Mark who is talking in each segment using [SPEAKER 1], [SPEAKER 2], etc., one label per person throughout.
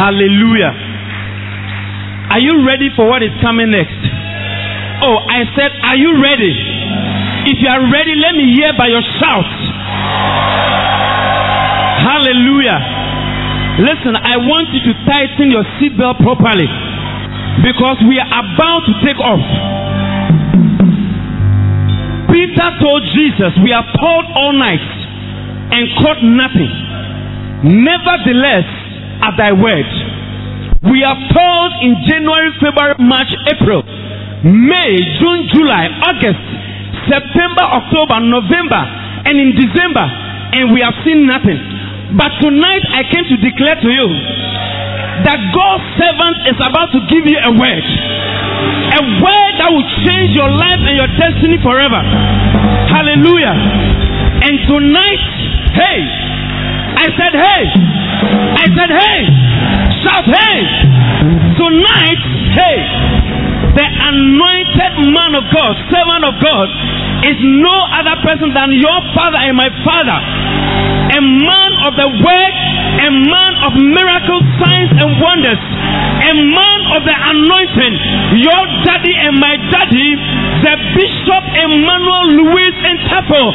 [SPEAKER 1] Hallelujah. Are you ready for what is coming next? Oh, I said, Are you ready? If you are ready, let me hear by your shout. Hallelujah. Listen, I want you to tighten your seatbelt properly because we are about to take off. Peter told Jesus, We have toiled all night and caught nothing. Nevertheless, at thy word, we have toiled in January, February, March, April May, June, July, August, September, October, November, and in December, and we have seen nothing. But tonight I came to declare to you that God's servant is about to give you a word. A word that will change your life and your destiny forever. Hallelujah. And tonight, hey, I said, hey, I said, hey, shout, hey. Tonight, hey, the anointed man of God, servant of God, is no other person than your father and my father. A man of the word, a man of miracles, signs, and wonders, a man of the anointing. Your daddy and my daddy, the Bishop Emmanuel Louis Temple.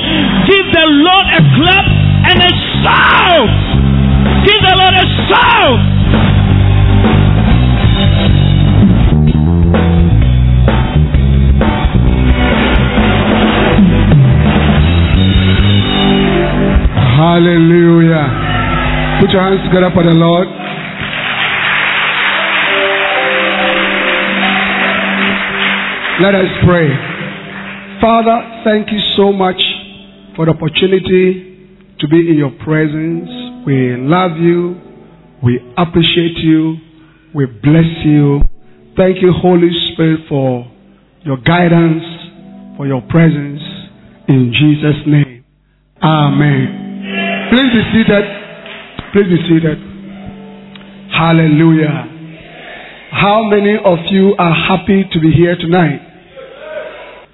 [SPEAKER 1] Give the Lord a clap and a shout. Give the Lord a shout.
[SPEAKER 2] Hallelujah. Put your hands together for the Lord. Let us pray. Father, thank you so much for the opportunity to be in your presence. We love you. We appreciate you. We bless you. Thank you, Holy Spirit, for your guidance, for your presence. In Jesus' name. Amen. Please be seated. Please be seated. Hallelujah. How many of you are happy to be here tonight?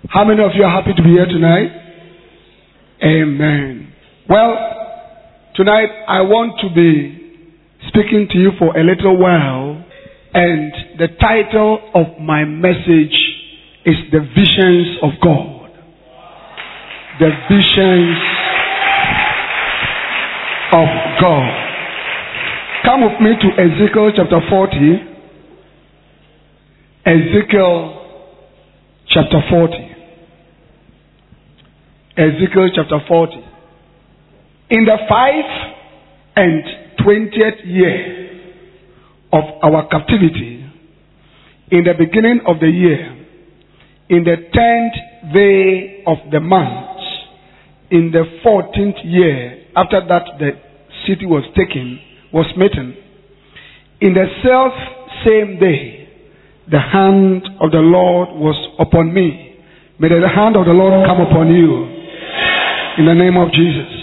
[SPEAKER 2] How many of you are happy to be here tonight? Amen. Well, tonight I want to be speaking to you for a little while, and the title of my message is The Visions of God. The Visions of God. Come with me to Ezekiel chapter 40. Ezekiel chapter 40. Ezekiel chapter 40. In the five and twentieth year of our captivity, in the beginning of the year, in the tenth day of the month, in the fourteenth year after that the city was taken, was smitten. In the self same day, the hand of the Lord was upon me. May the hand of the Lord come upon you. In the name of Jesus.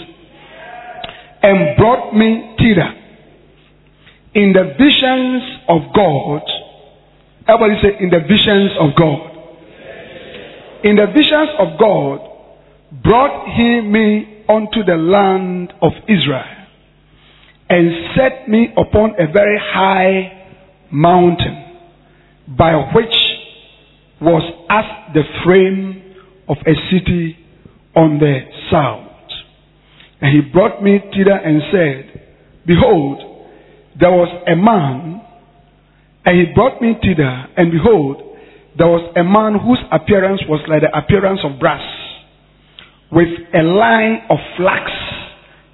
[SPEAKER 2] And brought me thither. In the visions of God. Everybody say, in the visions of God. In the visions of God, brought he me unto the land of Israel and set me upon a very high mountain by which was as the frame of a city on the south. And he brought me thither and said, Behold, there was a man, and he brought me thither, and behold, there was a man whose appearance was like the appearance of brass with a line of flax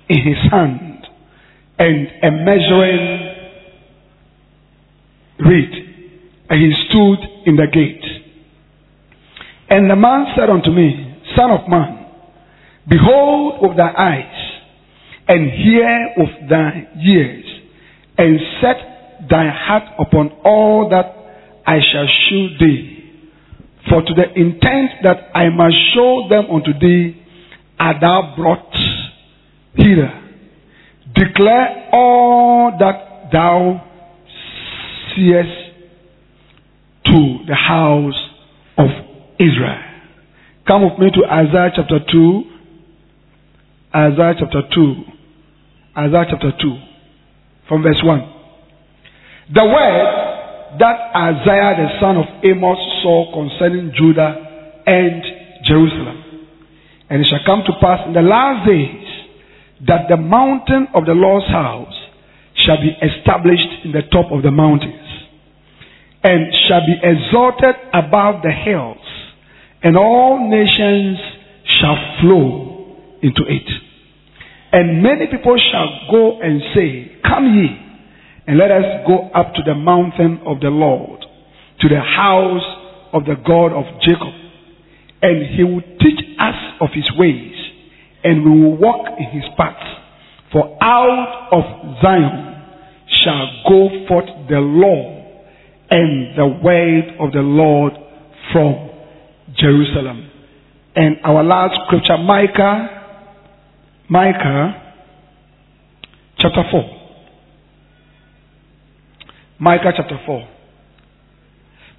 [SPEAKER 2] in his hand and a measuring reed. And he stood in the gate. And the man said unto me, Son of man, behold with thy eyes, and hear with thy ears, and set thy heart upon all that I shall shew thee. For to the intent that I must show them unto thee art thou brought hither. Declare all that thou seest to the house of Israel. Come with me to Isaiah chapter 2. Isaiah chapter 2. Isaiah chapter 2. From verse 1. The word that Isaiah the son of Amos saw concerning Judah and Jerusalem. And it shall come to pass in the last days that the mountain of the Lord's house shall be established in the top of the mountains and shall be exalted above the hills, and all nations shall flow into it. And many people shall go and say, Come ye, and let us go up to the mountain of the Lord, to the house of the God of Jacob. And he will teach us of his ways, and we will walk in his paths. For out of Zion shall go forth the law and the word of the Lord from Jerusalem. And our last scripture, Micah, Micah chapter 4. Micah chapter 4.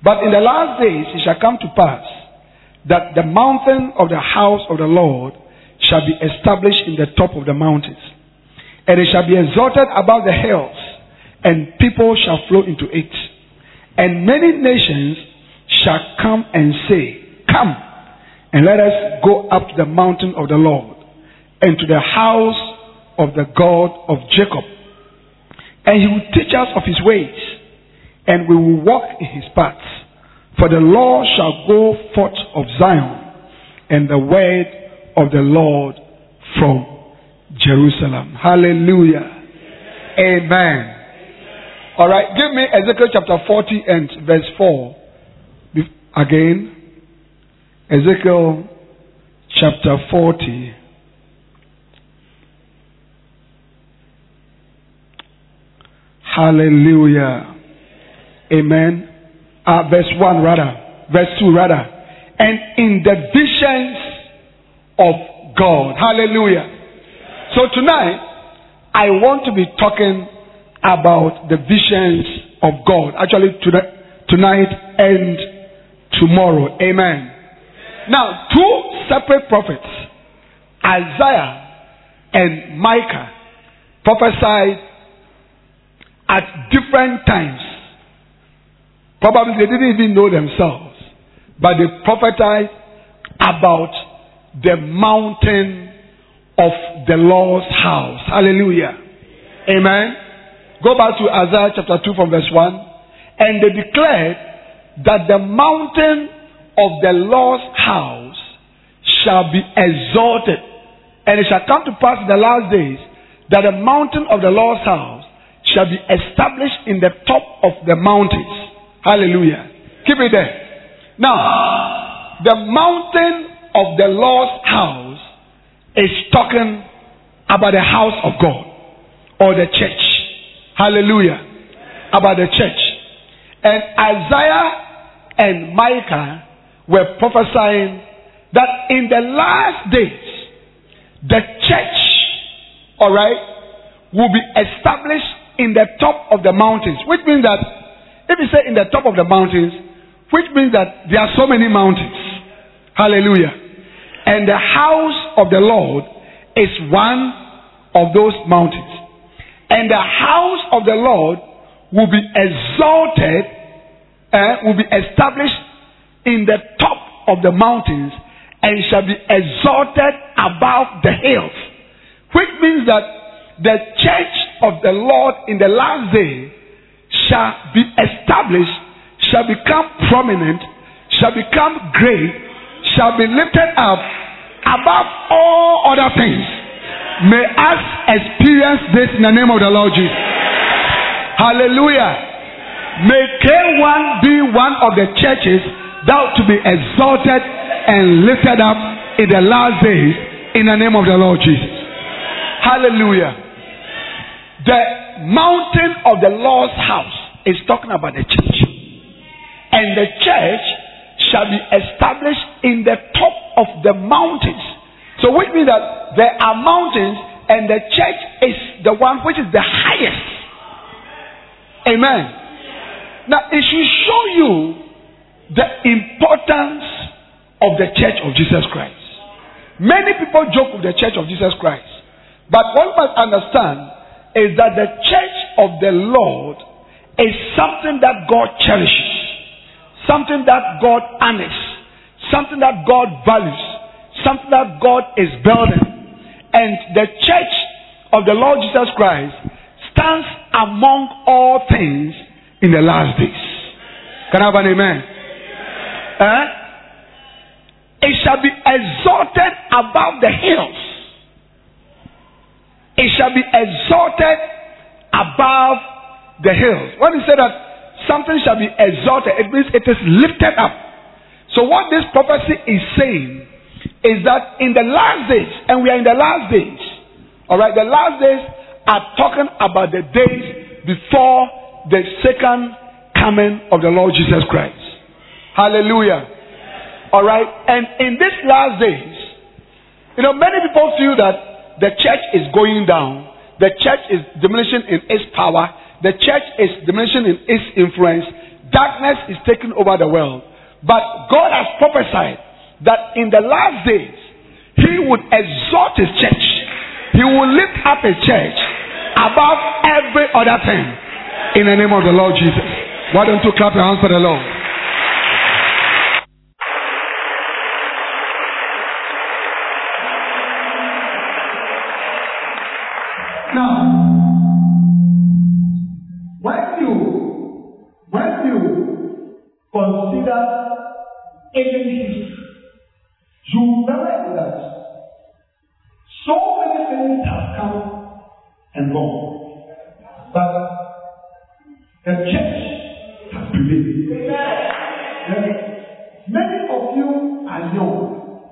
[SPEAKER 2] But in the last days it shall come to pass that the mountain of the house of the Lord shall be established in the top of the mountains, and it shall be exalted above the hills, and people shall flow into it. And many nations shall come and say, Come, and let us go up to the mountain of the Lord, and to the house of the God of Jacob. And he will teach us of his ways, and we will walk in his paths. For the law shall go forth of Zion, and the word of the Lord from Jerusalem. Hallelujah. Amen. All right, give me Ezekiel chapter 40 and verse 4. Again, Ezekiel chapter 40. Hallelujah. Amen. Uh, verse 1 rather. Verse 2 rather. And in the visions of God. Hallelujah. So tonight, I want to be talking about the visions of God. Actually, tonight and tomorrow. Amen. Now, two separate prophets, Isaiah and Micah, prophesied at different times. Probably they didn't even know themselves, but they prophesied about the mountain of the Lord's house. Hallelujah. Amen. Go back to Isaiah chapter 2 from verse 1. And they declared that the mountain of the Lord's house shall be exalted. And it shall come to pass in the last days that the mountain of the Lord's house shall be established in the top of the mountains. Hallelujah. Keep it there. Now, the mountain of the Lord's house is talking about the house of God or the church. Hallelujah. About the church. And Isaiah and Micah were prophesying that in the last days, the church, alright, will be established in the top of the mountains. Which means that, if you say in the top of the mountains, which means that there are so many mountains. Hallelujah. And the house of the Lord is one of those mountains. And the house of the Lord will be exalted, uh, will be established in the top of the mountains and shall be exalted above the hills. Which means that the church of the Lord in the last day shall be established, shall become prominent, shall become great, shall be lifted up above all other things. May us experience this in the name of the Lord Jesus. Hallelujah. May K1 be one of the churches that to be exalted and lifted up in the last days in the name of the Lord Jesus. Hallelujah. The mountain of the Lord's house is talking about the church. And the church shall be established in the top of the mountains so which means that there are mountains and the church is the one which is the highest. Amen. Now it should show you the importance of the church of Jesus Christ. Many people joke with the church of Jesus Christ. But one must understand is that the church of the Lord is something that God cherishes, something that God honors, something that God values, something that God is building. And the church of the Lord Jesus Christ stands among all things in the last days. Can I have an amen? Eh? It shall be exalted above the hills. It shall be exalted above the hills. When he said that something shall be exalted, it means it is lifted up. So, what this prophecy is saying is that in the last days, and we are in the last days, all right, the last days are talking about the days before the second coming of the Lord Jesus Christ. Hallelujah. All right, and in these last days, you know, many people feel that the church is going down, the church is diminishing in its power, the church is diminishing in its influence. Darkness is taking over the world. But God has prophesied that in the last days, He would exalt His church. He will lift up His church above every other thing in the name of the Lord Jesus. Why don't you clap your hands for the Lord? Now, when you, when you consider ancient history, you remember that so many things have come and gone, but the church has prevailed. Many of you are young,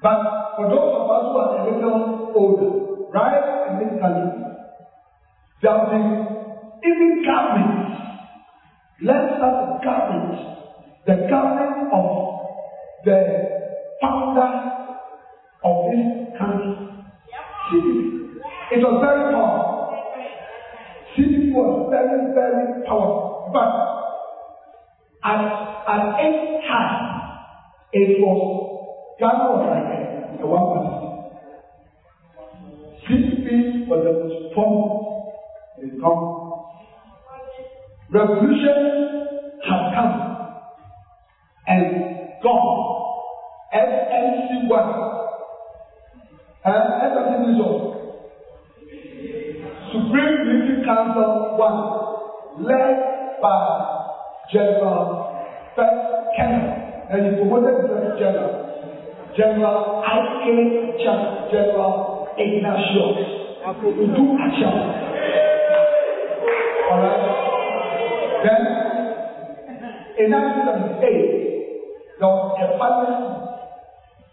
[SPEAKER 2] but for those of us who are a little older, right there have been even governments Let's start the government. The government of the founder of this country. CDP. It was very powerful. CDP was very, very powerful. But at, at its time, it was Ghana was like a, a one percent. Was the most in the government. Revolution has come and. SNC one. And everything is. Supreme Military Council one, led by General First Kennedy, and he promoted the general. General I.K. General Ignatius Kutu Acheampong. All right. Then, in 1978, there was a famine,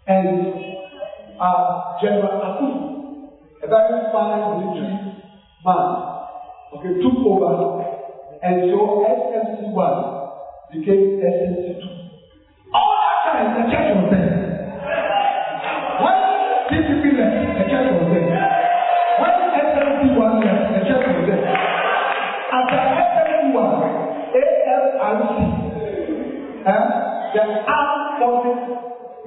[SPEAKER 2] and uh, General Aku, a very fine military man, okay, took over, and so SMC 1 became SMC 2. All that time, the church was there. When PPP eh, the armed forces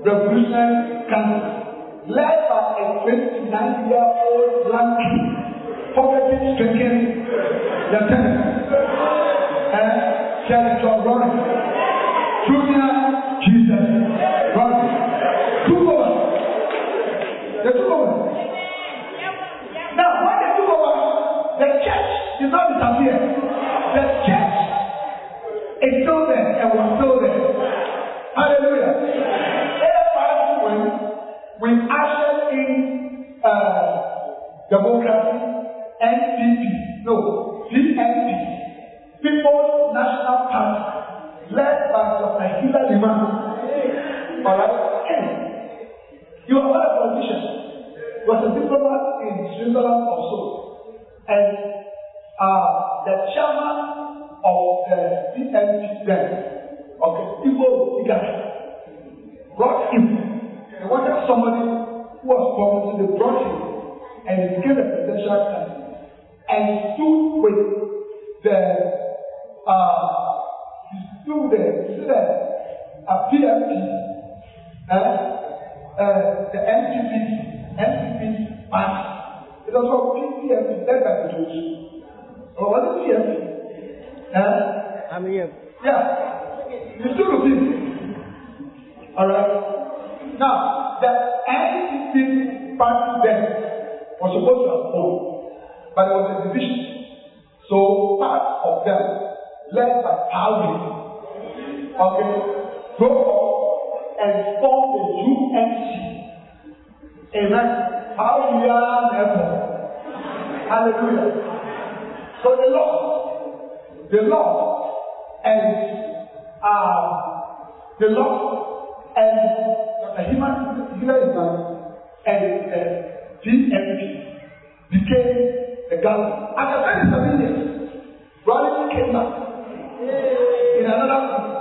[SPEAKER 2] revolutionary council led by a 29 year old black poverty stricken lieutenant eh, Sheriff John Rollins, Junior It's still there and was still there. Hallelujah. When we ushered in uh, democracy, NPP, no, PNP, People's National Party, led by Dr. Hilla Limann. Alright? You are not a politician. You was a diplomat in Switzerland also. And uh, the chairman of the CNP then, okay, Igbo guy, brought him. They wanted somebody who was promising, they brought him, and he became a presidential candidate, and stood with the, uh, stood you see that, a PFP, uh, uh, the NPP, NPP party. It was called PFP, led by the Jews. Or was it PFP? Uh,
[SPEAKER 3] I'm here.
[SPEAKER 2] yeah. You still receive. Alright? Now, the NCC party then was supposed to have won, but there was a division. So part of them, led by Pauli, okay, go and form the UNC. Amen. Hallelujah. Hallelujah. So the Lord, the Lord, and uh, the Lord, and the Human, Human and uh, GMP became the government. After 27 years, Ronald came back in another.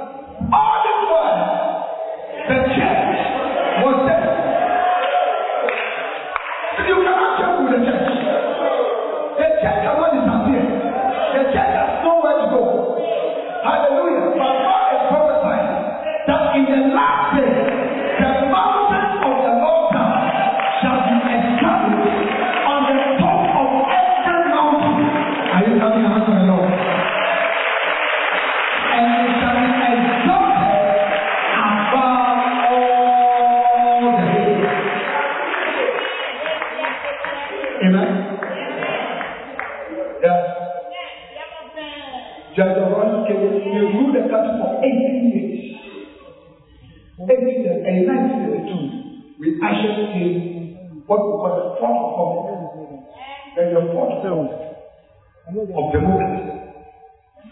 [SPEAKER 2] Of democracy.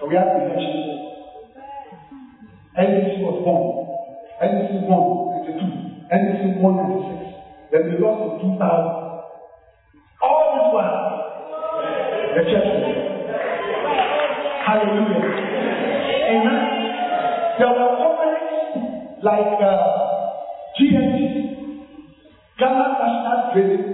[SPEAKER 2] So we have elections. NDC was born. NDC won 52. NDC won 96. Then they lost in 2000. All this while, the church was. Hallelujah. Amen. There were companies like uh, GNT, Ghana National Trading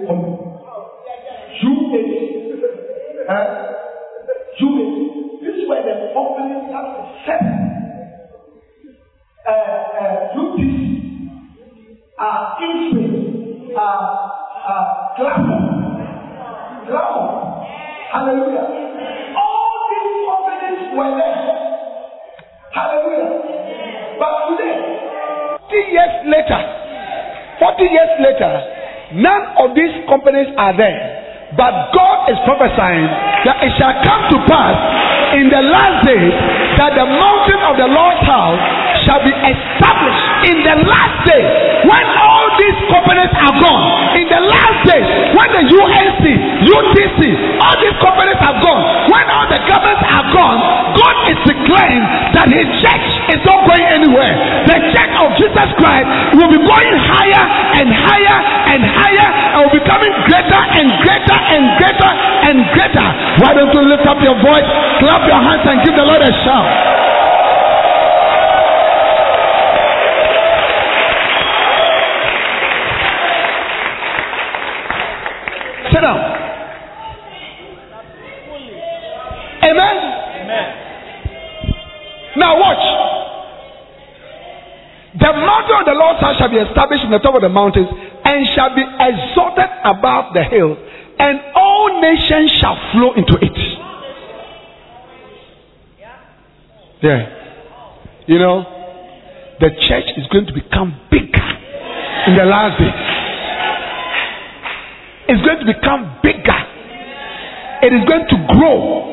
[SPEAKER 2] are there. But God is prophesying that it shall come to pass in the last days that the mountain of the Lord's house shall be established in the last day when all these companies are gone. In the last days when the UNC, UTC, all these companies are gone, when all the governments are gone, God is declaring that His church is not going anywhere. The church of Jesus Christ will be going higher and higher and higher be becoming greater and greater and greater and greater. Why don't you lift up your voice, clap your hands, and give the Lord a shout? Sit down. Amen. Now watch. The mountain of the Lord's house shall be established in the top of the mountains and shall be exalted above the hills, and all nations shall flow into it. Yeah. You know, the church is going to become bigger in the last days. It's going to become bigger. It is going to grow.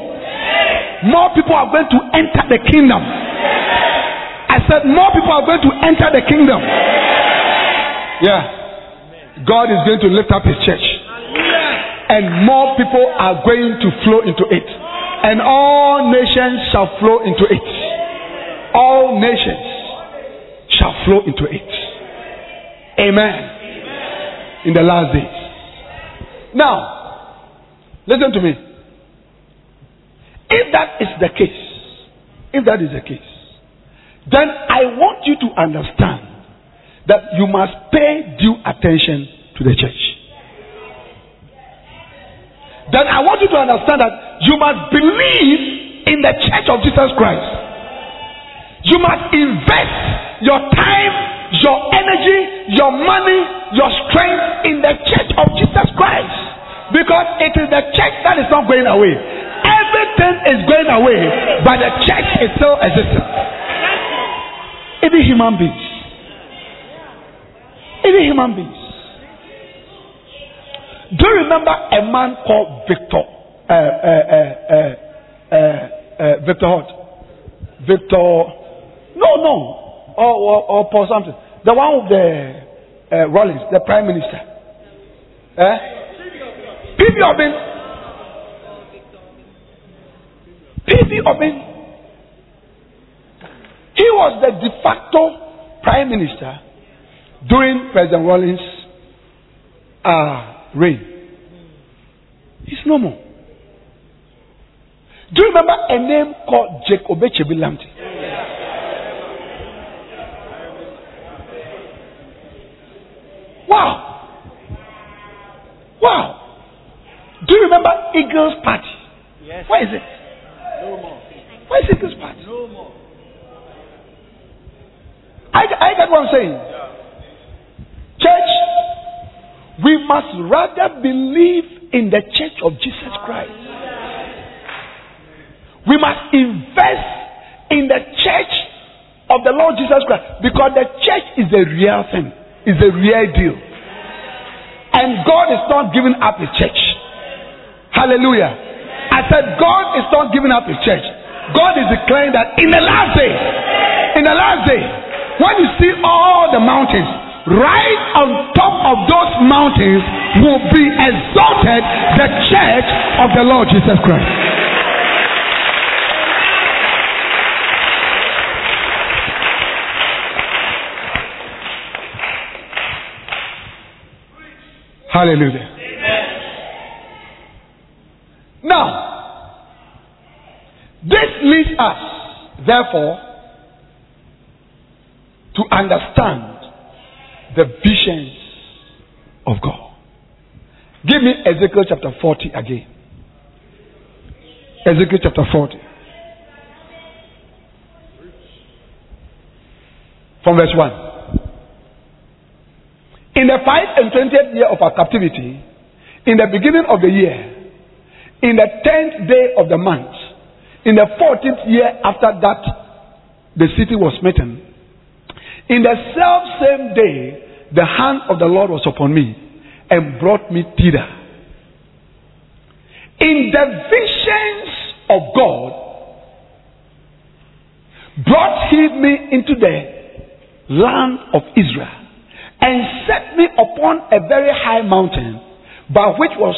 [SPEAKER 2] More people are going to enter the kingdom. I said, more people are going to enter the kingdom. Yeah. God is going to lift up his church. And more people are going to flow into it. And all nations shall flow into it. All nations shall flow into it. Amen. In the last days. Now, listen to me. If that is the case, if that is the case, then I want you to understand that you must pay due attention to the church. Then I want you to understand that you must believe in the church of Jesus Christ. You must invest your time, your energy, your money, your strength in the church of Jesus Christ. Because it is the church that is not going away. Everything is going away, but the church is still existing. Even human beings. Even human beings. Do you remember a man called Victor? Uh, uh, uh, uh, uh, uh Victor Hart. Victor. No, no. Or, or, or Paul something. The one with the uh, Rawlings, the Prime Minister. Eh? P.V. Obeng. P.V. Obeng. He was the de facto Prime Minister during President Rawlings' uh, reign. It's no more. Do you remember a name called Jacob Echebi Lamptey? Wow. Wow. Do you remember Eagles Party? Yes. Where is it? No more. Where is Eagles Party? No more. I, I get what I'm saying. Yeah. Church, we must rather believe in the church of Jesus Christ. We must invest in the church of the Lord Jesus Christ because the church is a real thing, is a real deal. And God is not giving up his church. Hallelujah. I said, God is not giving up his church. God is declaring that in the last day, in the last day, when you see all the mountains, right on top of those mountains will be exalted the church of the Lord Jesus Christ. Hallelujah. Amen. Now, this leads us, therefore, to understand the visions of God. Give me Ezekiel chapter 40 again. Ezekiel chapter 40. From verse 1. In the five and twentieth year of our captivity, in the beginning of the year, in the tenth day of the month, in the fourteenth year after that the city was smitten, in the self same day, the hand of the Lord was upon me and brought me thither. In the visions of God, brought he me into the land of Israel and set me upon a very high mountain, by which was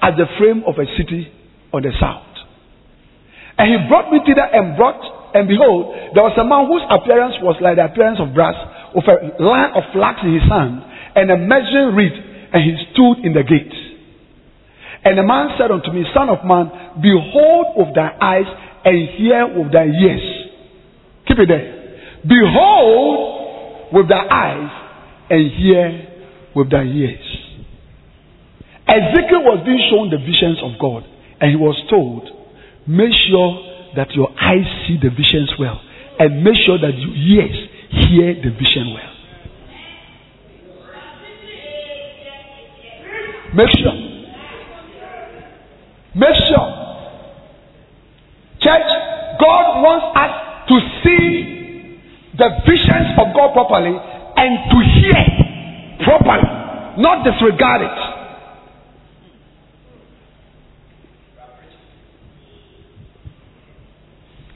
[SPEAKER 2] as the frame of a city on the south. And he brought me thither and brought and behold, there was a man whose appearance was like the appearance of brass, with a line of flax in his hand, and a measuring reed, and he stood in the gate. And the man said unto me, Son of man, behold with thy eyes, and hear with thy ears. Keep it there. Behold with thy eyes, and hear with thy ears. Ezekiel was being shown the visions of God, and he was told, Make sure that your eyes see the visions well and make sure that your ears hear the vision well. Make sure. Make sure. Church, God wants us to see the visions of God properly and to hear properly, not disregard it.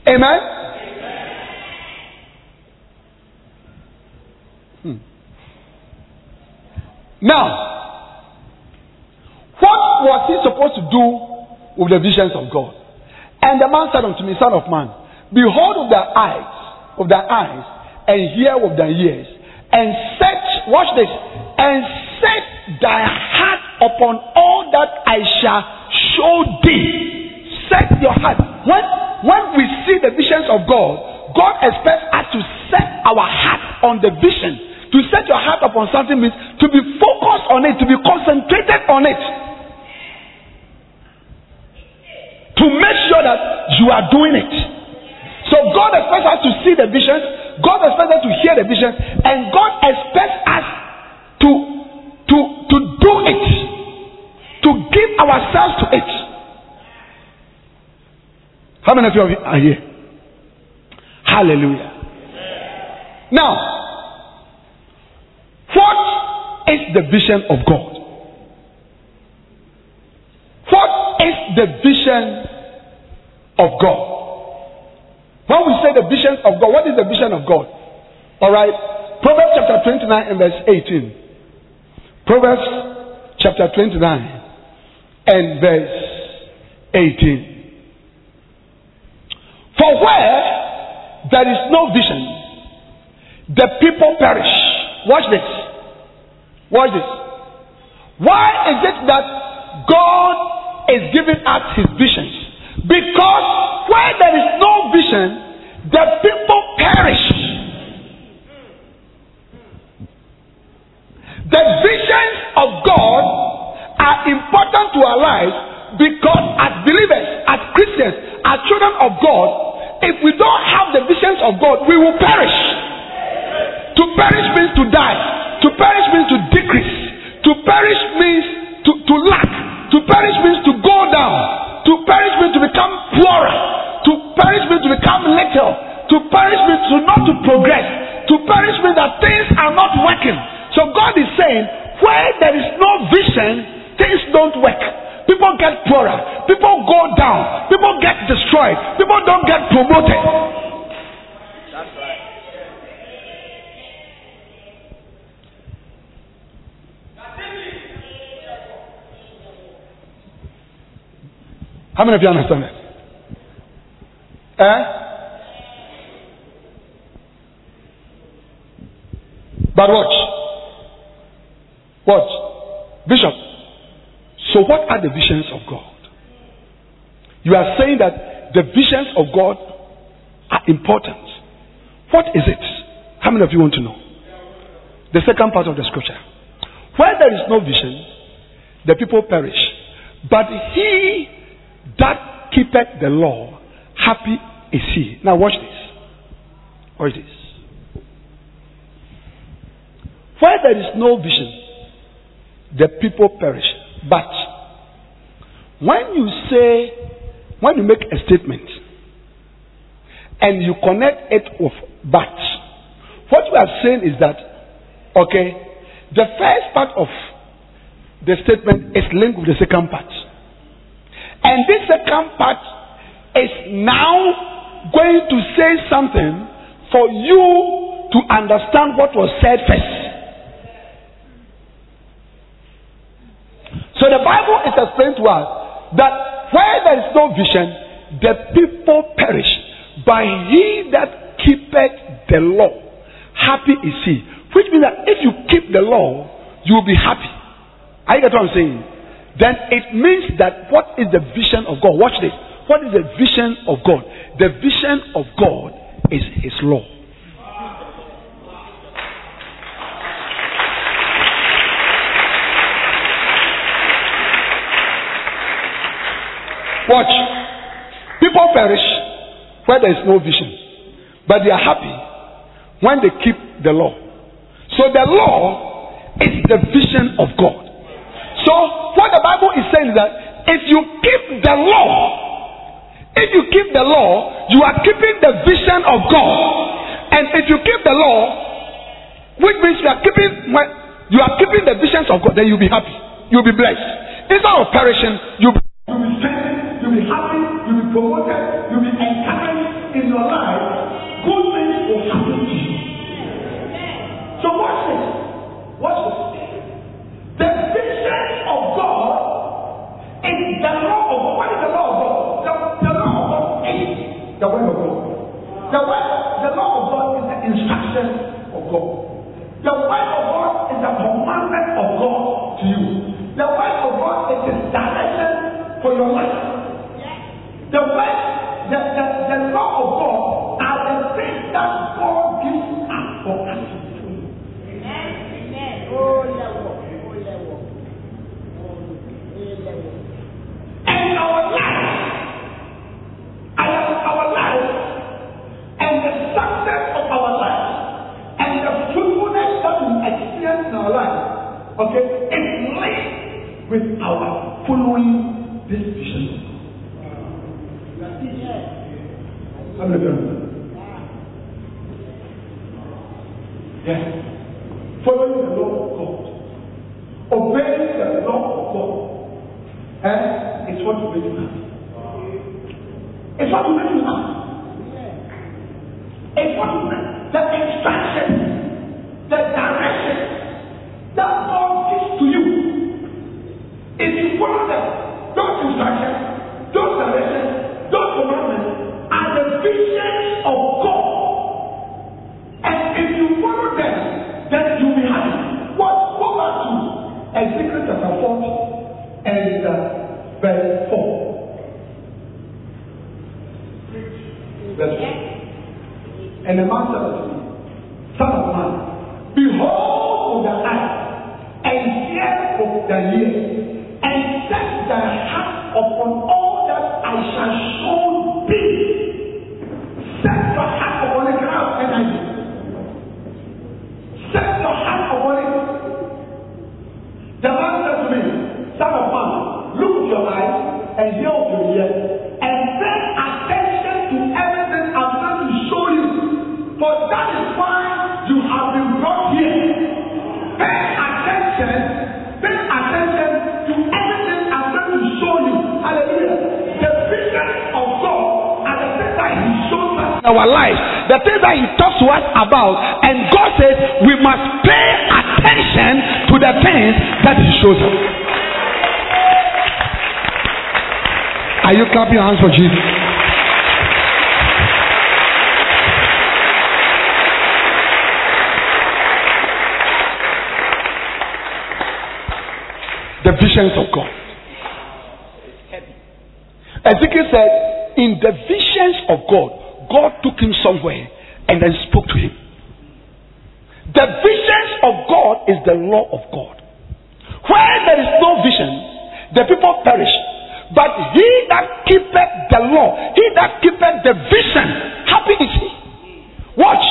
[SPEAKER 2] Amen? Hmm. Now, what was he supposed to do with the visions of God? And the man said unto me, Son of man, behold with thy eyes, with thy eyes, and hear with thy ears, and set, watch this, and set thy heart upon all that I shall show thee. Set your heart. When when we see the visions of God, God expects us to set our heart on the vision. To set your heart upon something means to be focused on it, to be concentrated on it. To make sure that you are doing it. So God expects us to see the visions, God expects us to hear the visions, and God expects us to to to do it. To give ourselves to it. How many of you are here? Hallelujah. Now, what is the vision of God? What is the vision of God? When we say the vision of God, what is the vision of God? All right. Proverbs chapter 29 and verse 18. Proverbs chapter 29 and verse 18. For where there is no vision, the people perish. Watch this. Watch this. Why is it that God is giving us his visions? Because where there is no vision, the people perish. The visions of God are important to our lives because as believers, as Christians, as children of God, if we don't have the visions of God, we will perish. To perish means to die. To perish means to decrease. To perish means to, to lack. To perish means to go down. To perish means to become poorer. To perish means to become little. To perish means to not to progress. To perish means that things are not working. So God is saying, where there is no vision, things don't work. People get poorer. People go down. People get destroyed. People don't get promoted. That's right. How many of you understand that? Eh? But watch. What? Bishop. So, what are the visions of God? You are saying that the visions of God are important. What is it? How many of you want to know? The second part of the scripture. Where there is no vision, the people perish. But he that keepeth the law, happy is he. Now, watch this. Watch this. Where there is no vision, the people perish. But when you say, when you make a statement and you connect it with but, what you are saying is that, okay, the first part of the statement is linked with the second part. And this second part is now going to say something for you to understand what was said first. So the Bible is explaining to us that where there is no vision, the people perish. By he that keepeth the law, happy is he. Which means that if you keep the law, you will be happy. Are you get what I'm saying? Then it means that what is the vision of God? Watch this. What is the vision of God? The vision of God is his law. Watch. People perish where there is no vision, but they are happy when they keep the law. So the law is the vision of God. So what the Bible is saying is that if you keep the law, if you keep the law, you are keeping the vision of God. And if you keep the law, which means you are keeping you are keeping the visions of God, then you'll be happy. You'll be blessed. Instead of perishing, you'll be promoted, you'll be encouraged in your life. Good things will happen to you. So watch this. Watch this. The vision of God is the law of God. What is the law of God? The, the law of God is the word of God. The word, the law of God is the instruction of God. The word of God is the commandment of God to you. The word of God is the direction for your life. with our following this vision. Heart our life, the things that He talks to us about, and God says we must pay attention to the things that He shows us. Are you clapping your hands for Jesus? The visions of God. Ezekiel said, in the visions of God, God took him somewhere and then spoke to him. The visions of God is the law of God. Where there is no vision, the people perish. But he that keepeth the law, he that keepeth the vision, happy is he. Watch.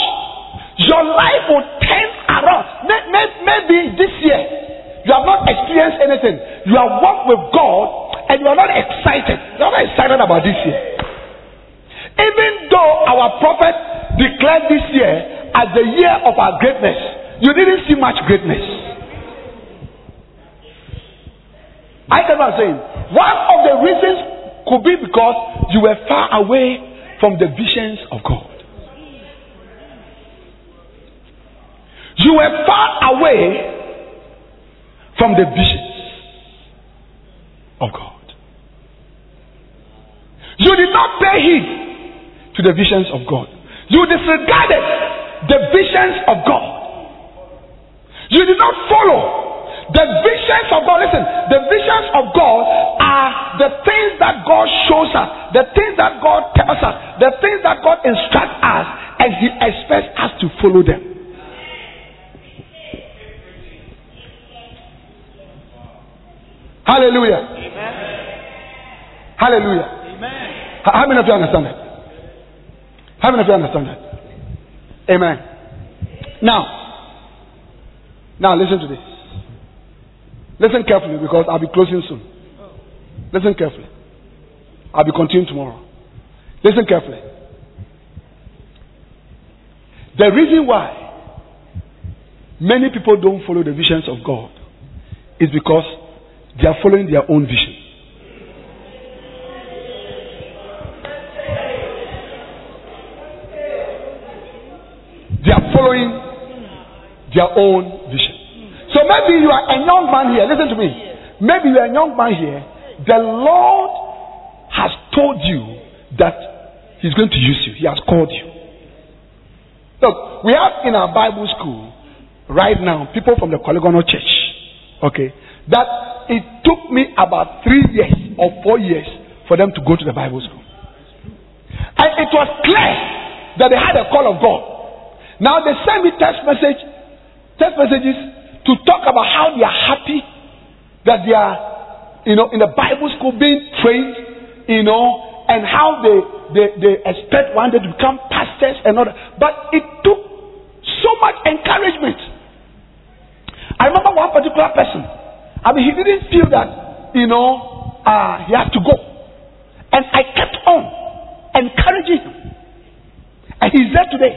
[SPEAKER 2] Your life will turn around. Maybe this year, you have not experienced anything. You have walked with God and you are not excited. You are not excited about this year. Even though our prophet declared this year as the year of our greatness, you didn't see much greatness. I I'm saying. One of the reasons could be because you were far away from the visions of God. You were far away from the visions of God. You did not pay heed to the visions of God. You disregarded the visions of God. You did not follow the visions of God. Listen, the visions of God are the things that God shows us, the things that God tells us, the things that God instructs us, and He expects us to follow them. Hallelujah. Amen. Hallelujah. Amen. How many of you understand that? How many of you understand that? Amen. Now, now listen to this. Listen carefully because I'll be closing soon. Listen carefully. I'll be continuing tomorrow. Listen carefully. The reason why many people don't follow the visions of God is because they are following their own vision. Their own vision. So maybe you are a young man here. Listen to me. Maybe you are a young man here. The Lord has told you that He's going to use you. He has called you. Look, we have in our Bible school right now people from the Polygonal Church. Okay, that it took me about three years or four years for them to go to the Bible school. And it was clear that they had a call of God. Now they sent me text message, text messages to talk about how they are happy that they are, you know, in the Bible school being trained, you know, and how they they, they expect one day to become pastors and all that. But it took so much encouragement. I remember one particular person. I mean, he didn't feel that, you know, uh, he had to go. And I kept on encouraging him. And he's there today.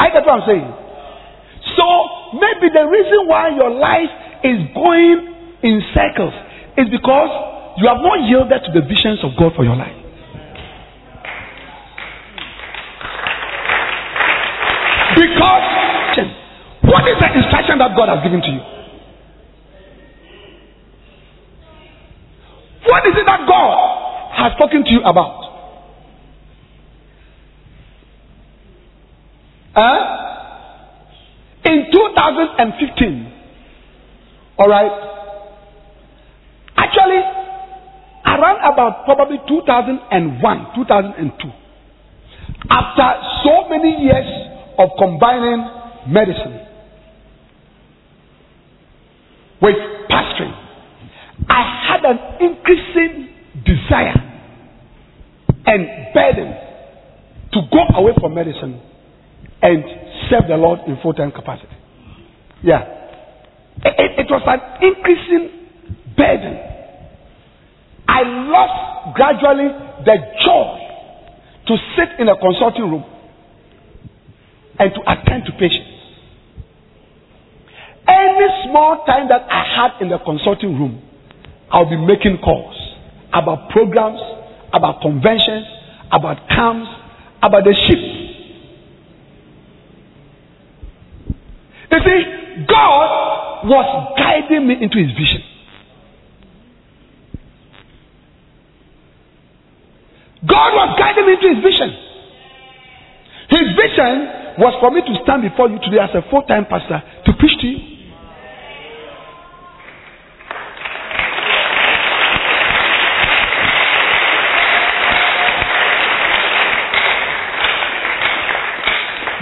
[SPEAKER 2] I get what I'm saying. So maybe the reason why your life is going in circles is because you have not yielded to the visions of God for your life. Because what is the instruction that God has given to you? What is it that God has spoken to you about? In 2015, all right, actually, around about probably 2001, 2002, after so many years of combining medicine with pastoring, I had an increasing desire and burden to go away from medicine and serve the Lord in full time capacity. Yeah. It, it, was an increasing burden. I lost gradually the joy to sit in a consulting room and to attend to patients. Any small time that I had in the consulting room, I'll be making calls about programs, about conventions, about camps, about the ship. See, God was guiding me into his vision. God was guiding me into his vision. His vision was for me to stand before you today as a full time pastor to preach to you.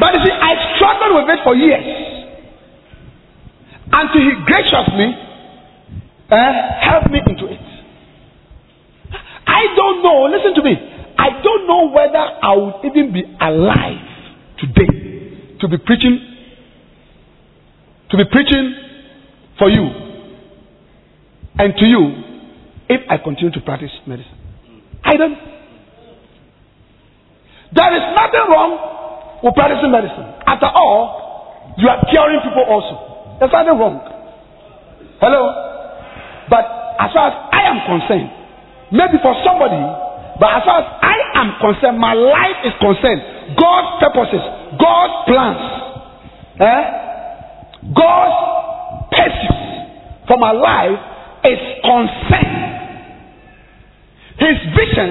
[SPEAKER 2] But you see, I struggled with it for years. Until he graciously uh, helped me into it. I don't know, listen to me. I don't know whether I would even be alive today to be preaching to be preaching for you and to you if I continue to practice medicine. I don't. There is nothing wrong with practicing medicine. After all, you are curing people also. There's nothing wrong. Hello? But as far as I am concerned, maybe for somebody, but as far as I am concerned, my life is concerned. God's purposes, God's plans, eh? God's purpose for my life is concerned. His vision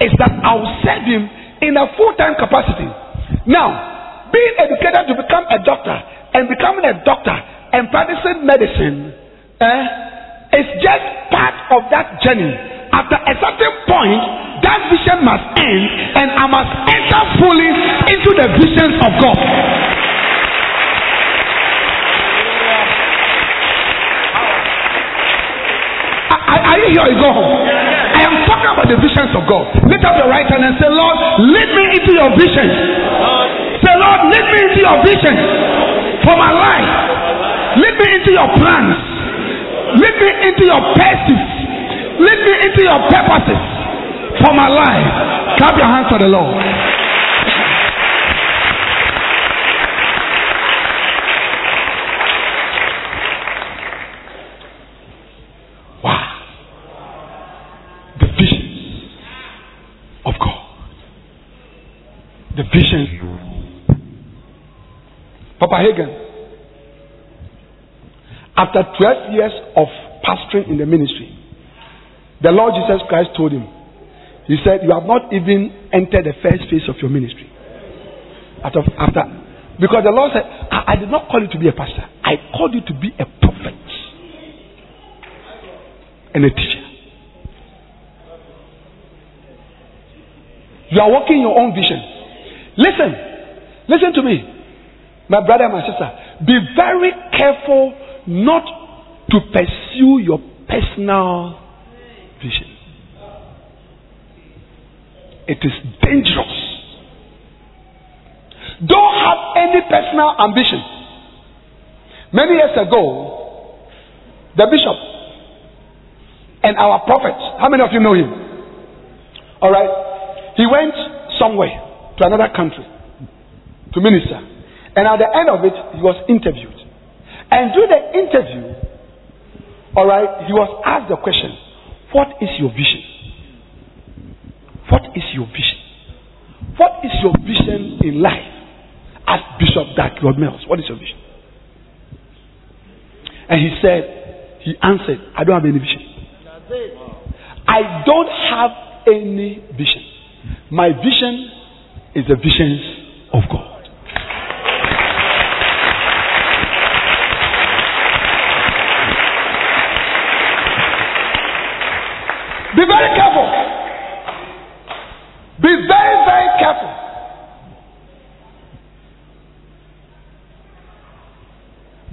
[SPEAKER 2] is that I'll serve Him in a full time capacity. Now, being educated to become a doctor and becoming a doctor and practicing medicine eh, is just part of that journey. After a certain point, that vision must end and I must enter fully into the visions of God. Are you here? Go home. I am talking about the visions of God. Lift up your right hand and say, Lord, lead me into your visions. Say, Lord, lead me into your visions for my life. Lead me into your plans. Lead me into your purposes. Lead me into your purposes for my life. Clap your hands for the Lord. Papa Hagin, after 12 years of pastoring in the ministry, the Lord Jesus Christ told him, He said, You have not even entered the first phase of your ministry. After, after because the Lord said, I, I did not call you to be a pastor, I called you to be a prophet and a teacher. You are working your own vision. Listen, listen to me, my brother and my sister. Be very careful not to pursue your personal vision. It is dangerous. Don't have any personal ambition. Many years ago, the bishop and our prophet, how many of you know him? All right. He went somewhere to another country to minister. And at the end of it, he was interviewed. And during the interview, all right, he was asked the question, What is your vision? What is your vision? What is your vision in life? As Bishop Dag Heward-Mills, what is your vision? And he said, he answered, I don't have any vision. I don't have any vision. My vision is the visions of God. Be very careful. Be very, very careful.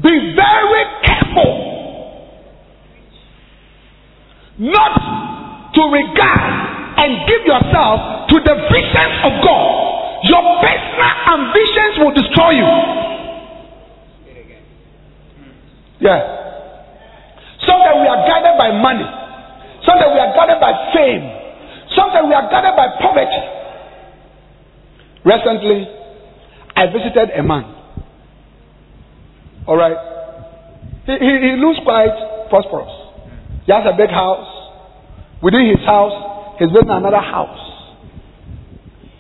[SPEAKER 2] Be very careful not to regard and give yourself to the visions of God. Your personal ambitions will destroy you. Yeah. So that we are guided by money. Sometimes we are guided by fame. Sometimes we are guided by poverty. Recently, I visited a man. All right. He, he, he looks quite prosperous. He has a big house. Within his house, he's building another house.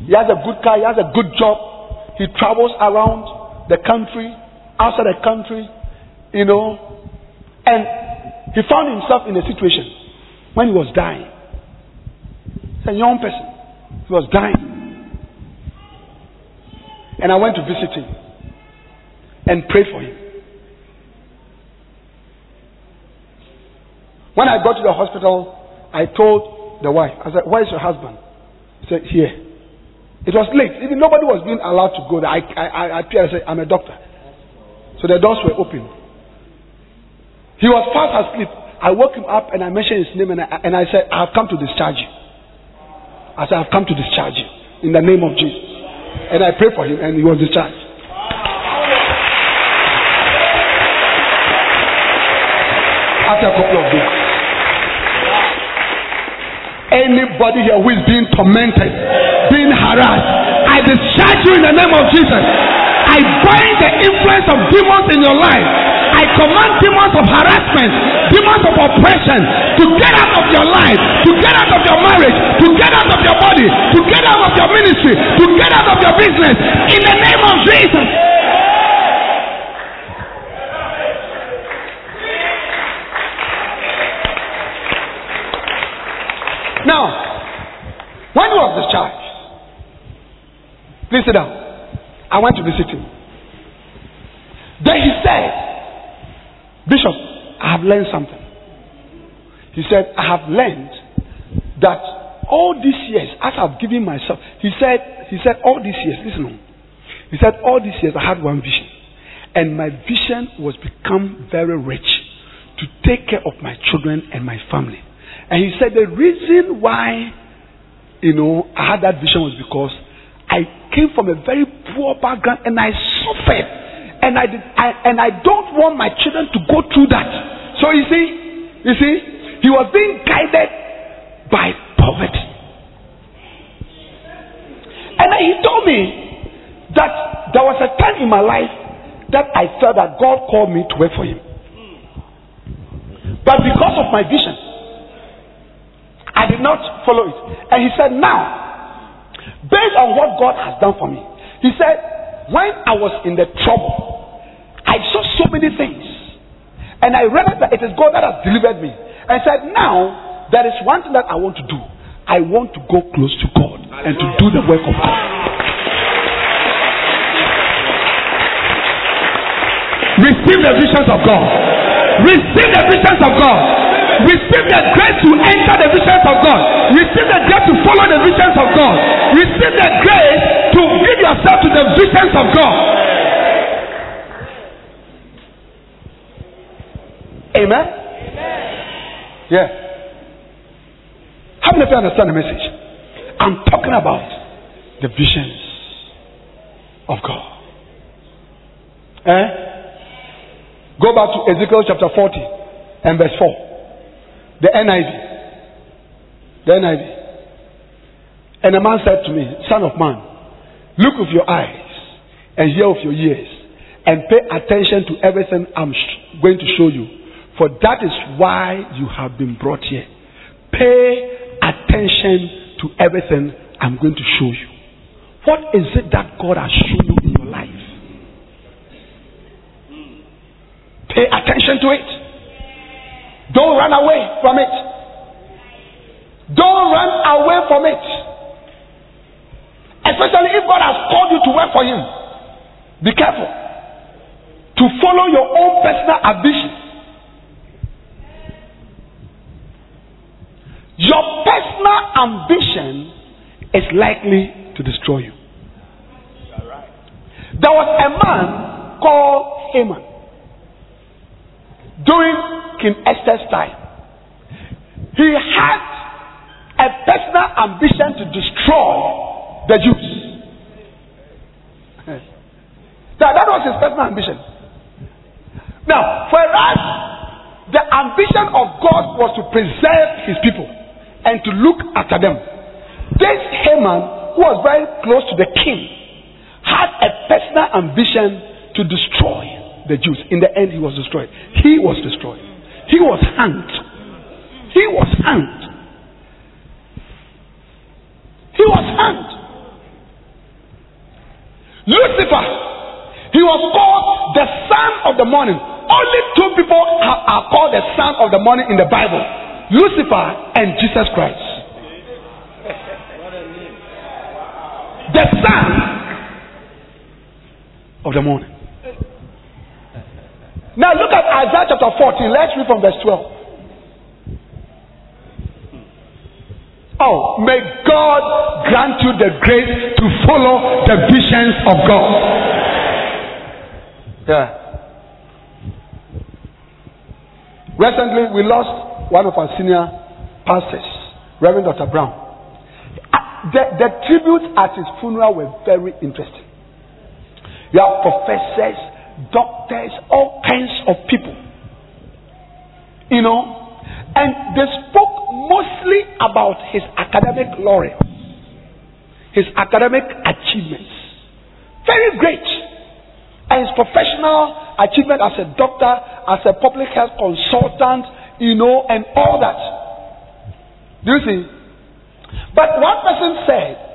[SPEAKER 2] He has a good car. He has a good job. He travels around the country, outside the country, you know. And he found himself in a situation when he was dying. He's a young person. He was dying. And I went to visit him and prayed for him. When I got to the hospital, I told the wife, I said, Where is your husband? He said, Here. It was late. Even nobody was being allowed to go there. I, I, I, I appeared, I said, I'm a doctor. So the doors were open. He was fast asleep. I woke him up and I mentioned his name and I, and I said, I have come to discharge you. I said, I have come to discharge you in the name of Jesus. And I prayed for him and he was discharged. After a couple of days. Anybody here who is being tormented, being harassed, I discharge you in the name of Jesus. I bind the influence of demons in your life. I command demons of harassment, demons of oppression to get out of your life, to get out of your marriage, to get out of your body, to get out of your ministry, to get out of your business. In the name of Jesus. Now, when he was discharged, please sit down. I went to visit him. Then he said, Bishop, I have learned something. He said, I have learned that all these years, as I've given myself, he said, he said, all these years, listen, he said, all these years I had one vision. And my vision was become very rich to take care of my children and my family. And he said the reason why, you know, I had that vision was because I came from a very poor background and I suffered and I, did, I, and I don't want my children to go through that. So you see, you see, he was being guided by poverty. And he told me that there was a time in my life that I felt that God called me to work for him. But because of my vision, I did not follow it. And he said, now, based on what God has done for me, he said, when I was in the trouble, I saw so many things. And I realized that it is God that has delivered me. I said, now, there is one thing that I want to do. I want to go close to God and to do the work of God. Receive the visions of God. Receive the visions of God. Receive the grace to enter the visions of God. Receive the grace to follow the visions of God. Receive the grace to give yourself to the visions of God. Amen? Amen. Yeah. How many of you understand the message? I'm talking about the visions of God. Eh? Go back to Ezekiel chapter 40 and verse 4. The NIV. The NIV. And a man said to me, Son of man, look with your eyes and hear with your ears and pay attention to everything I'm sh- going to show you. For that is why you have been brought here. Pay attention to everything I'm going to show you. What is it that God has shown you in your life? Pay attention to it. Don't run away from it. Don't run away from it. Especially if God has called you to work for Him. Be careful. To follow your own personal ambition. Your personal ambition is likely to destroy you. There was a man called Haman during King Esther's time. He had a personal ambition to destroy the Jews. That, that was his personal ambition. Now, for us, the ambition of God was to preserve his people and to look after them. This Haman who was very close to the king, had a personal ambition to destroy the Jews. In the end, he was destroyed. He was destroyed. He was hanged. He was hanged. He was hanged. Lucifer, he was called the son of the morning. Only two people are, are called the son of the morning in the Bible Lucifer and Jesus Christ. the son of the morning. Now look at Isaiah chapter 14. Let's read from verse 12. Oh, may God grant you the grace to follow the visions of God. Yeah. Recently, we lost one of our senior pastors, Reverend Dr. Brown. Uh, the, the tributes at his funeral were very interesting. You have professors, doctors, all kinds of people. You know, and they spoke mostly about his academic laurels, his academic achievements. Very great. And his professional achievement as a doctor, as a public health consultant, you know, and all that. Do you see? But one person said,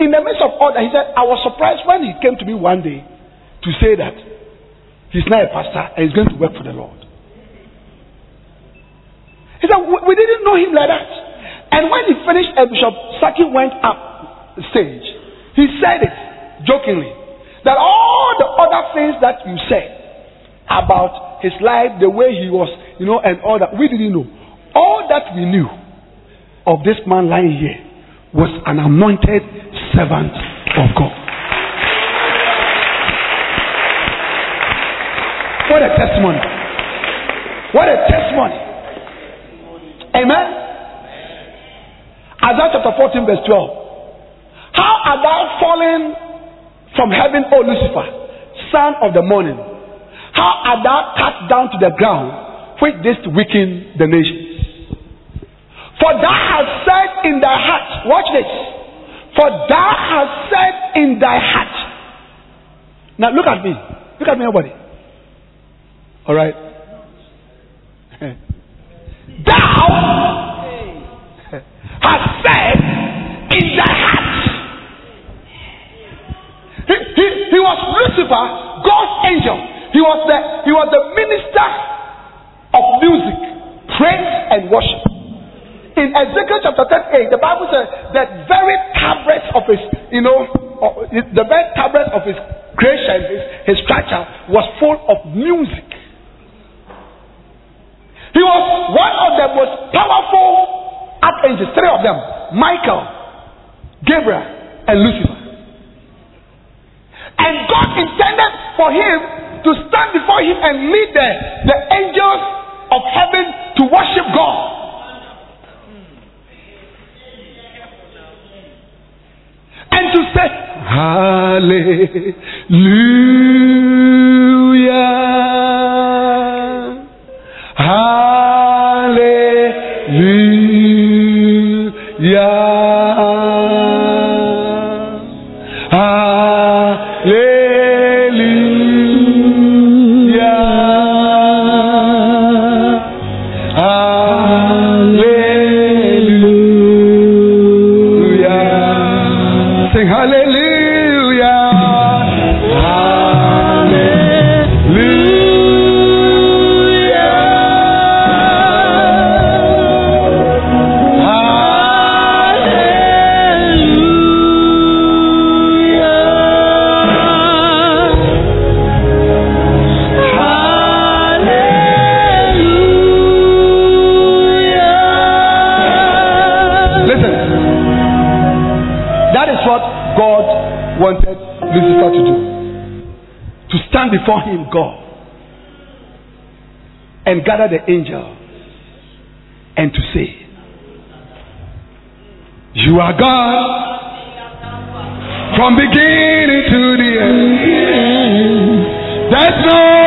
[SPEAKER 2] in the midst of all that, he said, I was surprised when he came to me one day to say that he's now a pastor and he's going to work for the Lord. He said, We didn't know him like that. And when he finished, uh, Bishop Saki went up the stage. He said it jokingly that all the other things that you said about his life, the way he was, you know, and all that, we didn't know. All that we knew of this man lying here was an anointed servant of God. What a testimony! What a testimony! Amen. Isaiah chapter 14, verse 12. How art thou fallen from heaven, O Lucifer, son of the morning? How art thou cut down to the ground, which didst weaken the nations? For thou hast said in thy heart, watch this. For thou hast said in thy heart. Now look at me. Look at me, everybody. All right. thou hast said in thy heart. He, he, he was Lucifer, God's angel. He was the he was the minister of music, praise and worship in Ezekiel chapter 38, the Bible says that very tabrets of his, you know, the very tabrets of his creation, his, his structure, was full of music. He was one of the most powerful archangels, three of them Michael, Gabriel, and Lucifer. And God intended for him to stand before him and lead the, the angels of heaven to worship God. and to say, Hallelujah. and gather the angels and to say, You are God from beginning to the end. That's no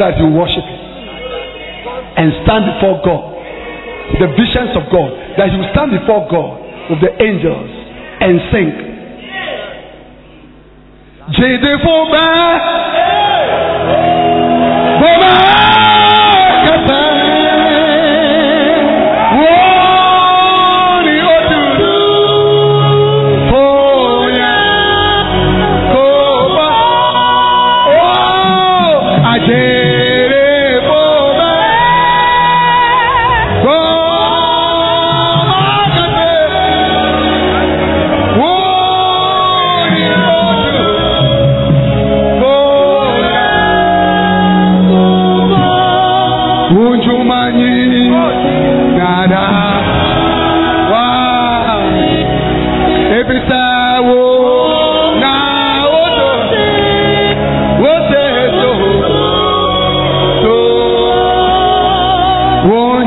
[SPEAKER 2] that you worship and stand before God. The visions of God. That you stand before God with the angels and sing. Jede for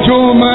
[SPEAKER 2] Juma.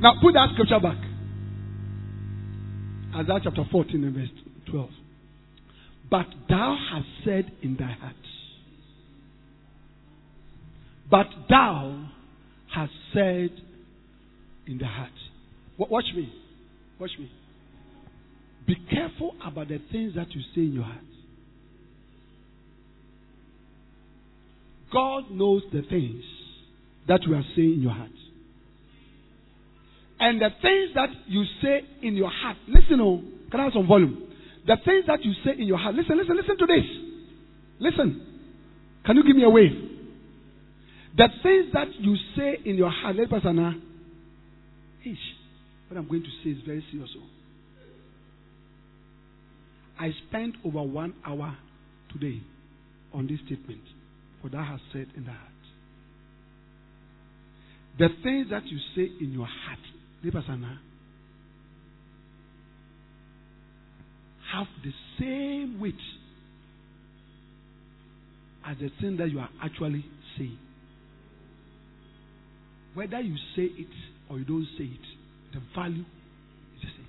[SPEAKER 2] Now put that scripture back. Isaiah chapter 14 and verse 12. But thou hast said in thy heart. But thou hast said in the heart. Watch me. Watch me. Be careful about the things that you say in your heart. God knows the things that you are saying in your heart. And the things that you say in your heart, listen, oh, can I have some volume? The things that you say in your heart, listen, listen, listen to this. Listen. Can you give me a wave? The things that you say in your heart, let Pastor Anna. Ah. Ish, what I'm going to say is very serious. oh. I spent over one hour today on this statement. For that hast said in the heart. The things that you say in your heart, Lepasana, have the same weight as the thing that you are actually saying. Whether you say it or you don't say it, the value is the same.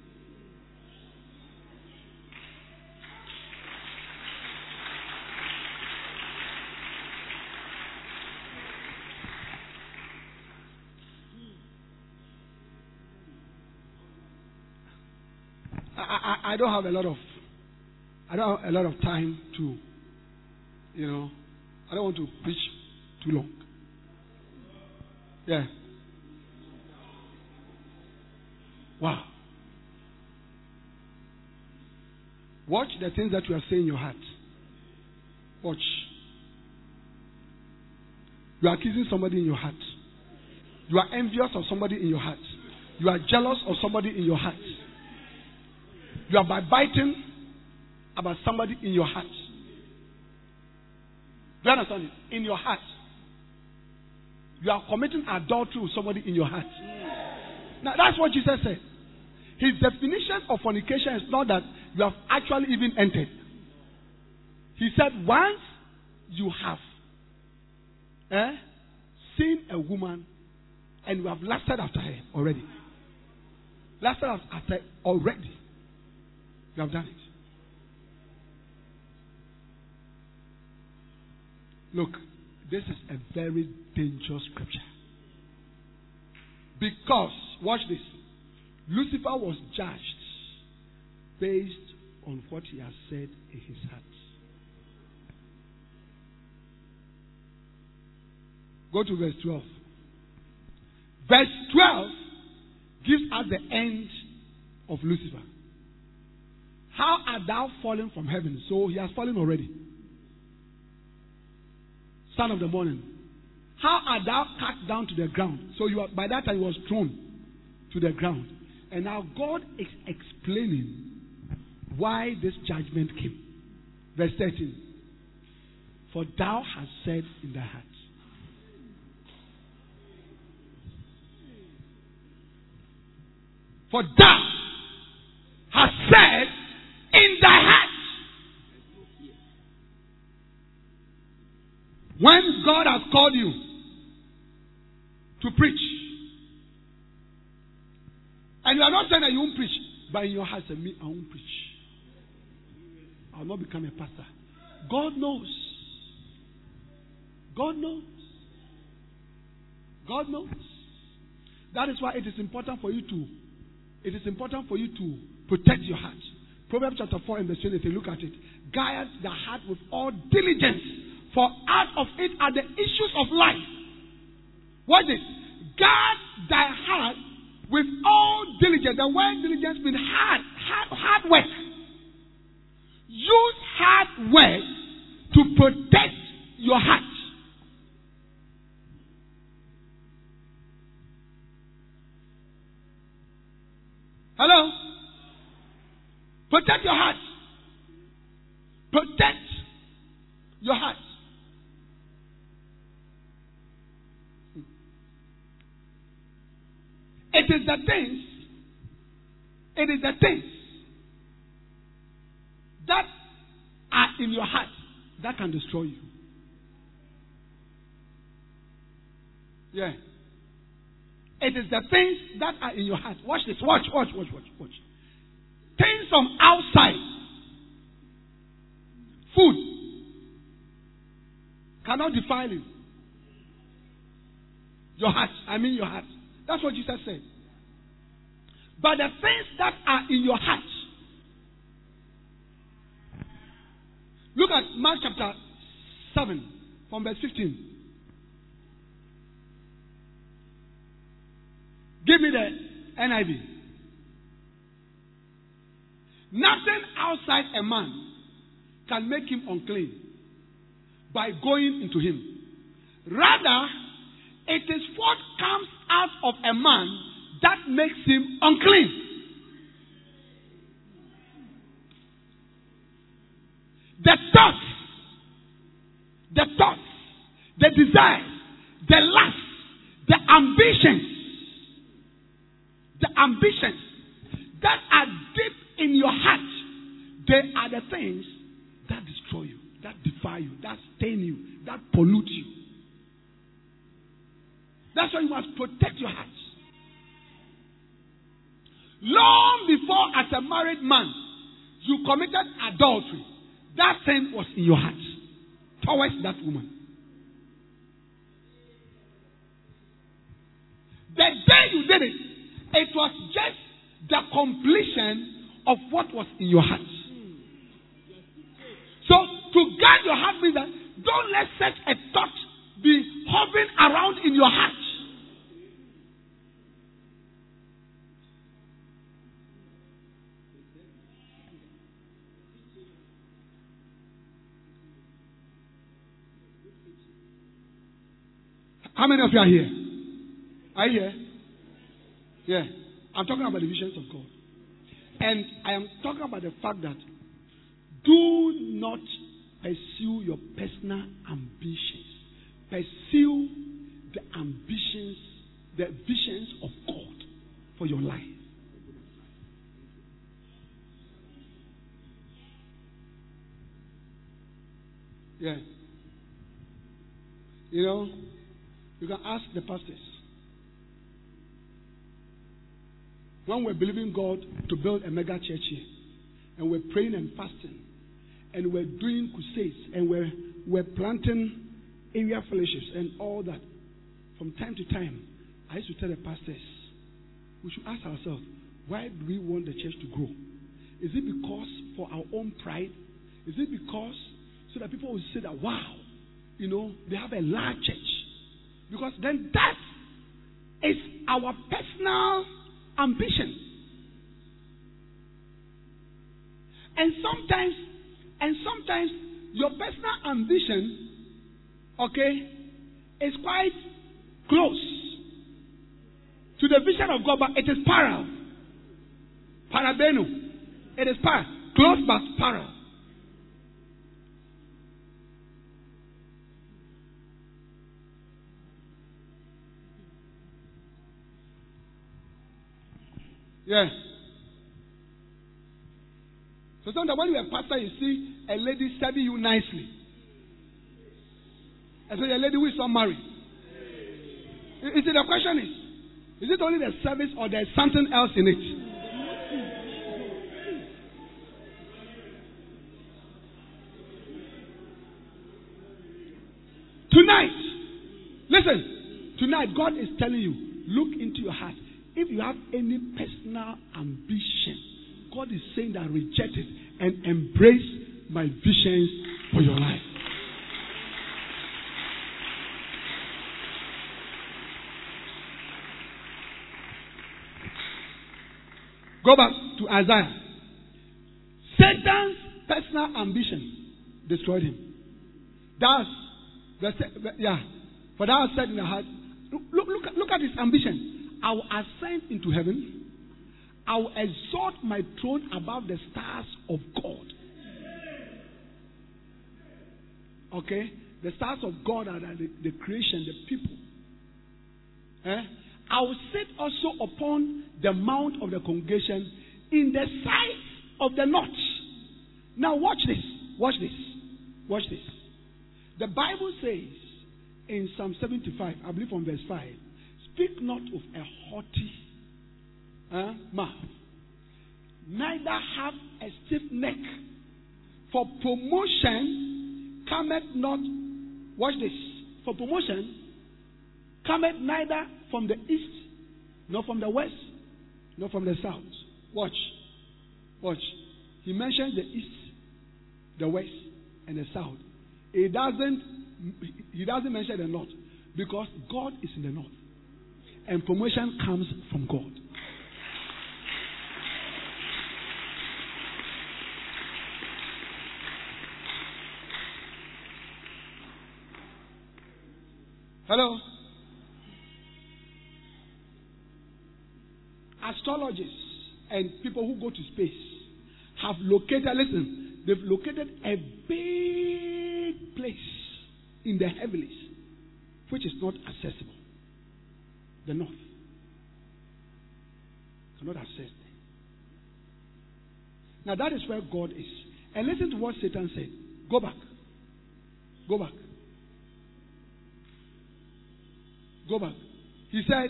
[SPEAKER 2] I, I, don't have a lot of I don't have a lot of time to you know I don't want to preach too long. Yeah. Wow. Watch the things that you are saying in your heart. Watch. You are accusing somebody in your heart. You are envious of somebody in your heart. You are jealous of somebody in your heart. You are backbiting about somebody in your heart. Do you understand it? In your heart. You are committing adultery with somebody in your heart. Now, that's what Jesus said. His definition of fornication is not that you have actually even entered. He said, once you have eh, seen a woman and you have lasted after her already, lasted after her already, you have done it. Look, this is a very dangerous scripture. Because, watch this. Lucifer was judged based on what he has said in his heart. Go to verse 12. Verse 12 gives us the end of Lucifer. How art thou fallen from heaven? So he has fallen already. Son of the morning. How art thou cut down to the ground? So you are, by that time he was thrown to the ground. And now God is explaining why this judgment came. Verse 13. For thou hast said in thy heart. For thou hast said in thy heart. When God has called you to preach, and you are not saying that you won't preach, but in your heart, say, me, I won't preach. I will not become a pastor. God knows. God knows. God knows. That is why it is important for you to it is important for you to protect your heart. Proverbs chapter 4 and verse 20, look at it. Guide the heart with all diligence, for out of it are the issues of life. What is? Guard thy heart with all diligence. The word diligence means hard, hard, hard work. Use hard work to protect your heart. Hello? Protect your heart. Protect your heart. It is the things, it is the things that are in your heart that can destroy you. Yeah. It is the things that are in your heart. Watch this. Watch, watch, watch, watch, watch. Things from outside. Food cannot defile you. Your heart. I mean your heart. That's what Jesus said. But the things that are in your heart. Look at Mark chapter 7 from verse 15. Give me the NIV. Nothing outside a man can make him unclean by going into him. Rather, it is what comes out of a man that makes him unclean. The thoughts, the thoughts, the desires, the lust, the ambitions, the ambitions that are deep in your heart, they are the things that destroy you, that defile you, that stain you, that pollute you. That's why you must protect your heart. Long before, as a married man, you committed adultery, that sin was in your heart towards that woman. The day you did it, it was just the completion of what was in your heart. So, to guard your heart means that don't let such a thought be hovering around in your heart. How many of you are here? Are you here? Yeah. I'm talking about the visions of God. And I am talking about the fact that do not pursue your personal ambitions. Pursue the ambitions, the visions of God for your life. Yeah. You know, you can ask the pastors. When we're believing God to build a mega church here, and we're praying and fasting, and we're doing crusades, and we're, we're planting area fellowships and all that, from time to time, I used to tell the pastors, we should ask ourselves, why do we want the church to grow? Is it because for our own pride? Is it because so that people will say that, wow, you know, they have a large church? Because then that is our personal ambition. And sometimes, and sometimes your personal ambition, okay, is quite close to the vision of God, but it is parallel. Parabeno. It is par close but parallel. Yeah. So sometimes when you're a pastor, you see a lady serving you nicely. I say, a lady who is not married. You see, the question is, is it only the service or there's something else in it? Tonight, listen, tonight God is telling you, look into your heart. If you have any personal ambition, God is saying that reject it and embrace my visions for your life. Go back to Isaiah. Satan's personal ambition destroyed him. That's yeah. For thou said in the heart, look, look, look at his ambition. I will ascend into heaven. I will exalt my throne above the stars of God. Okay? The stars of God are the, the creation, the people. Eh? I will sit also upon the mount of the congregation in the sight of the north. Now, watch this. Watch this. Watch this. The Bible says in Psalm 75, I believe from verse 5, speak not of a haughty uh, mouth, neither have a stiff neck, for promotion cometh not, watch this, for promotion cometh neither from the east, nor from the west, nor from the south. Watch. Watch. He mentions the east, the west, and the south. He doesn't he doesn't mention the north because God is in the north. And promotion comes from God. Hello? Astrologists and people who go to space have located, listen, they've located a big place in the heavens which is not accessible. The north. Cannot access it. Now that is where God is. And listen to what Satan said. Go back. Go back. Go back. He said,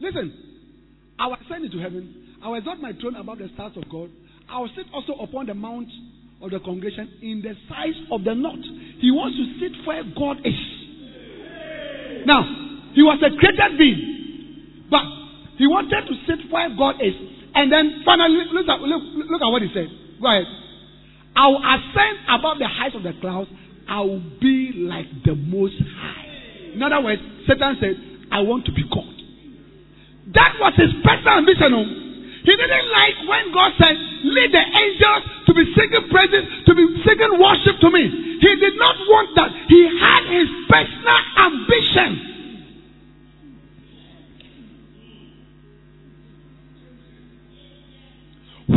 [SPEAKER 2] Listen, I will ascend into heaven. I will exalt my throne above the stars of God. I will sit also upon the mount of the congregation in the size of the north. He wants to sit where God is. Now, he was a created being, but he wanted to sit where God is. And then finally, look at, look, look at what he said. Go ahead. I will ascend above the heights of the clouds. I will be like the Most High. In other words, Satan said, I want to be God. That was his personal ambition. Oh. He didn't like when God said, Lead the angels to be singing praises, to be singing worship to me. He did not want that. He had his personal ambition.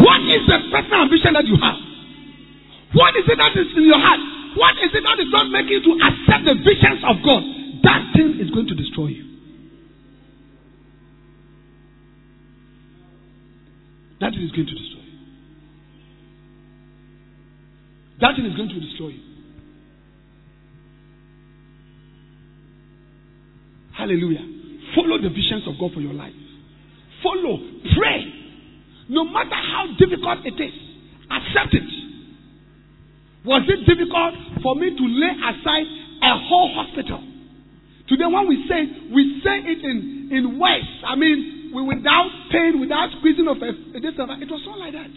[SPEAKER 2] What is the personal ambition that you have? What is it that is in your heart? What is it that is not making you to accept the visions of God? That thing is going to destroy you. That thing is going to destroy you. That thing is going to destroy you. Hallelujah. Follow the visions of God for your life. Follow. Pray. No matter how difficult it is, accept it. Was it difficult for me to lay aside a whole hospital? Today, when we say, we say it in, in words. I mean, we, without pain, without squeezing of a, this it was not like that.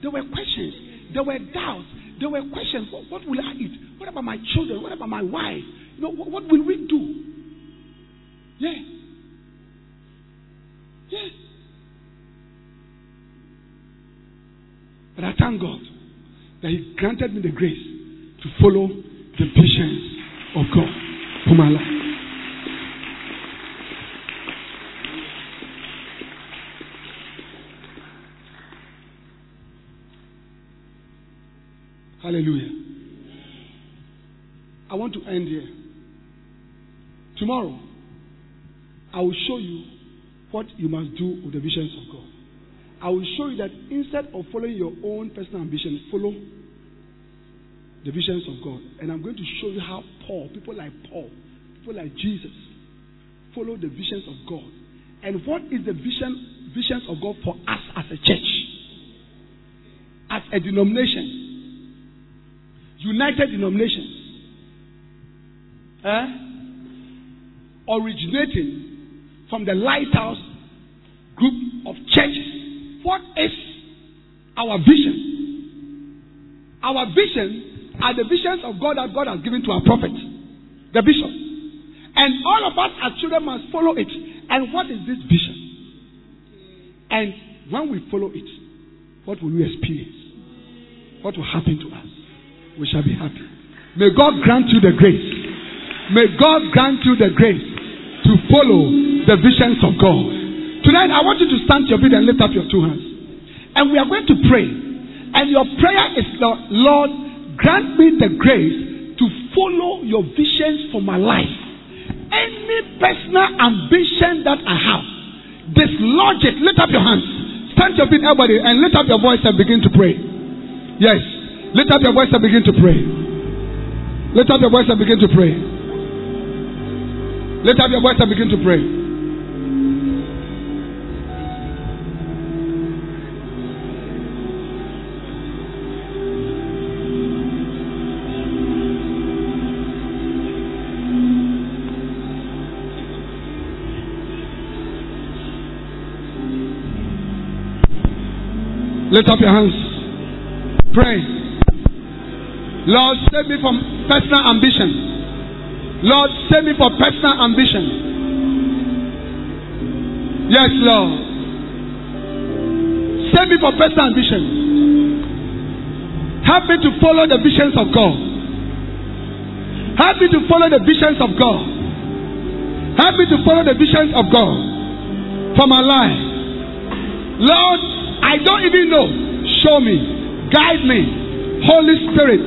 [SPEAKER 2] There were questions, there were doubts, there were questions. What, what will I eat? What about my children? What about my wife? You know, what, what will we do? Yeah. Yeah. But I thank God that He granted me the grace to follow the visions of God for my life. Hallelujah. I want to end here. Tomorrow, I will show you what you must do with the visions of God. I will show you that instead of following your own personal ambition, follow the visions of God. And I'm going to show you how Paul, people like Paul, people like Jesus, follow the visions of God. And what is the vision, visions of God for us as a church, as a denomination, united denominations, eh? originating from the lighthouse group of churches. What is our vision? Our vision are the visions of God that God has given to our prophet, the bishop. And all of us as children must follow it. And what is this vision? And when we follow it, what will we experience? What will happen to us? We shall be happy. May God grant you the grace. May God grant you the grace to follow the visions of God. Tonight, I want you to stand to your feet and lift up your two hands. And we are going to pray. And your prayer is, Lord, grant me the grace to follow your visions for my life. Any personal ambition that I have, dislodge it. Lift up your hands. Stand to your feet, everybody, and lift up your voice and begin to pray. Yes. Lift up your voice and begin to pray. Lift up your voice and begin to pray. Lift up your voice and begin to pray. Lift up your hands. Pray. Lord, save me from personal ambition. Lord, save me from personal ambition. Yes, Lord. Save me from personal ambition. Help me to follow the visions of God. Help me to follow the visions of God. Help me to follow the visions of God for my life. Lord, I don't even know. Show me. Guide me. Holy Spirit,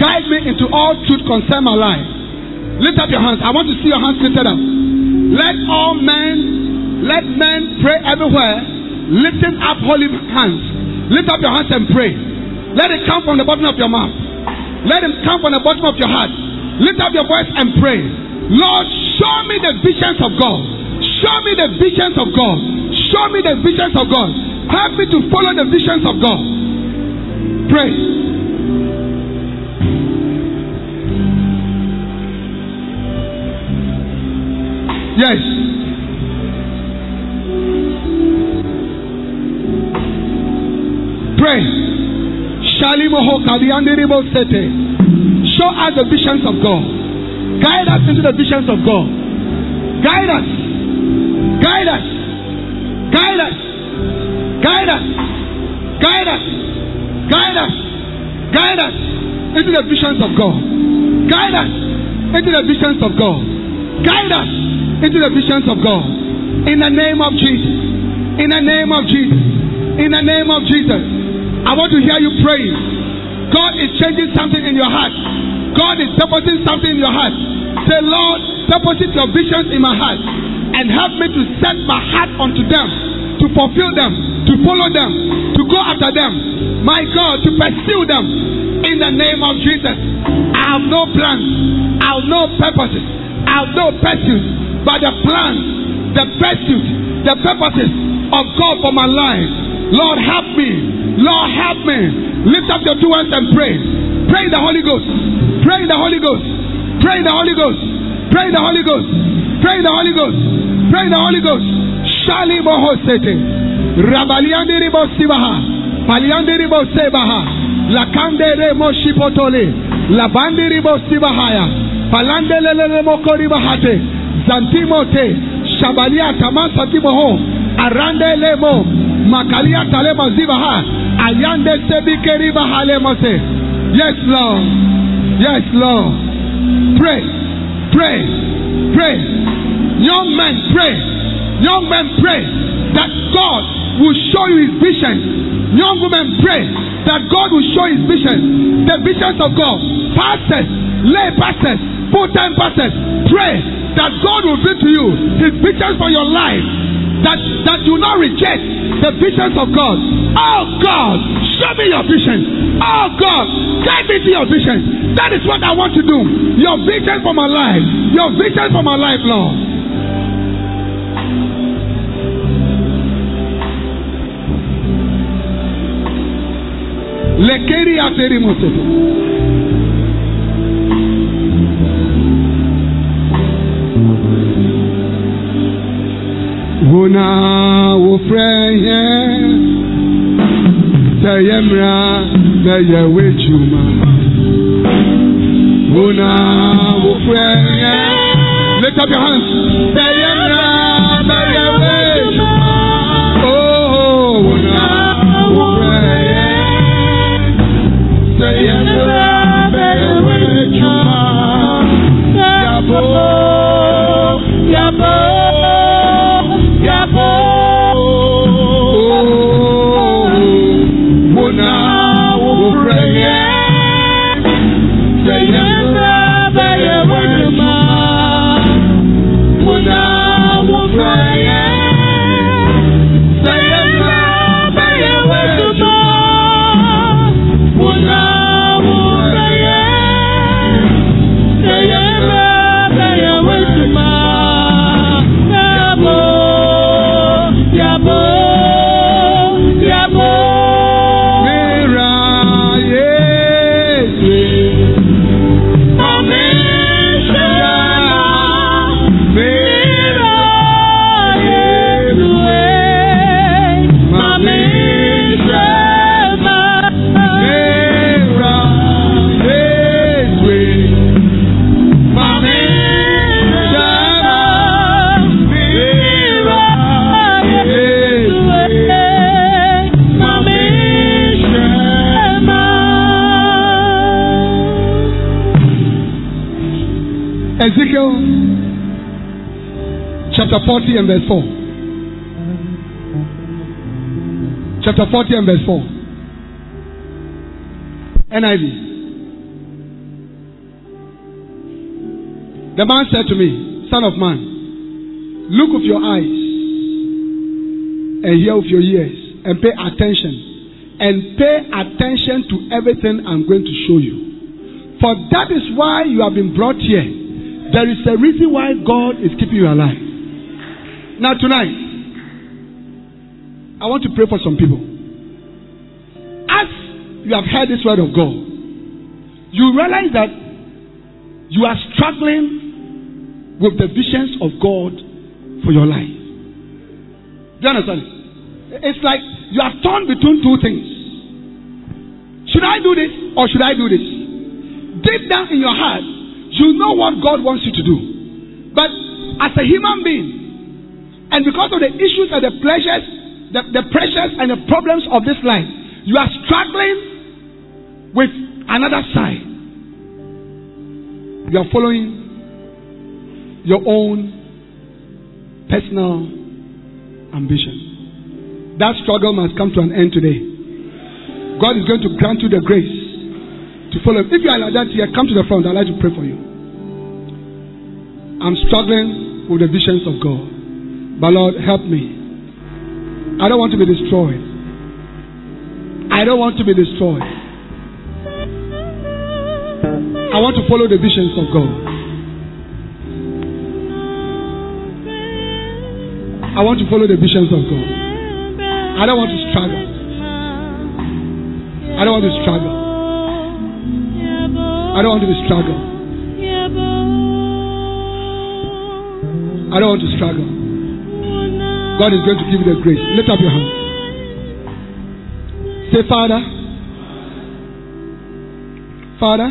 [SPEAKER 2] guide me into all truth concerning my life. Lift up your hands. I want to see your hands lifted up. Let all men, let men pray everywhere, lifting up holy hands. Lift up your hands and pray. Let it come from the bottom of your mouth. Let it come from the bottom of your heart. Lift up your voice and pray. Lord, show me the visions of God. Show me the visions of God. Show me the visions of God. Help me to follow the visions of God. Pray. Yes. Pray. Show us the visions of God. Guide us into the visions of God. Guide us. Guide us. Guide us. Guide us. Guide us. Guide us. Into the visions of God. Guide us into the visions of God. Guide us into the visions of God. In the name of Jesus. In the name of Jesus. In the name of Jesus. I want to hear you praying. God is changing something in your heart. God is depositing something in your heart. Say, Lord, deposit your visions in my heart and help me to set my heart unto them, to fulfill them, to follow them, to go after them. My God, to pursue them in the name of Jesus. I have no plans, I have no purposes, I have no pursuits, but the plans, the pursuits, the purposes of God for my life. Lord, help me. Lord, help me. Lift up your two hands and pray. Pray the Holy Ghost. Pray the Holy Ghost. Pray the Holy Ghost. Pray the Holy Ghost. Pray the Holy Ghost. Pray the Holy Ghost. Shali bohosete. rabaliandiribo sibaha paliandiribo sebaha lakanderemo shipotole labandiribo sibahaya palandelelemokoribahate zantimote. Shabaliatamasatimoho arandelemo makaliatalemazibaha ayandesebikeribahalemose yes lord. Yes lord. Pray. Pray. Pray. Young men pray. Young men pray that god will show you his vision. Young women, pray that God will show his vision. The visions of God. Pastors, lay pastors, full time pastors, pray that God will bring to you his visions for your life. that, that do not reject the visions of God. Oh God, show me your vision. Oh God, guide me to your vision. That is what I want to do. Your vision for my life. Your vision for my life, Lord. Lekeri ateri moseto. Wona wofrɛ yɛn sɛ yɛmmra na yɛwɔ adwuma. Wona wofrɛ yɛn. Lift up your hands. Sɛ yɛmmra chapter 40 and verse 4. Chapter 40 and verse 4. NIV. The man said to me, Son of man, look with your eyes and hear with your ears and pay attention. And pay attention to everything I'm going to show you. For that is why you have been brought here. There is a reason why God is keeping you alive. Now, tonight, I want to pray for some people. As you have heard this word of God, you realize that you are struggling with the visions of God for your life. Do you understand? It's like you are torn between two things. Should I do this or should I do this? Deep down in your heart, you know what God wants you to do. But as a human being, and because of the issues and the pleasures, the, the pressures and the problems of this life, you are struggling with another side. You are following your own personal ambition. That struggle must come to an end today. God is going to grant you the grace to follow. If you are like that here, come to the front. I'd like to pray for you. I'm struggling with the visions of God. But Lord, help me. I don't want to be destroyed. I don't want to be destroyed. I want to follow the visions of God. I want to follow the visions of God. I don't want to struggle. I don't want to struggle. I don't want to be struggle. I don't want to struggle. God is going to give you the grace. Lift up your hands. Say, Father. Father.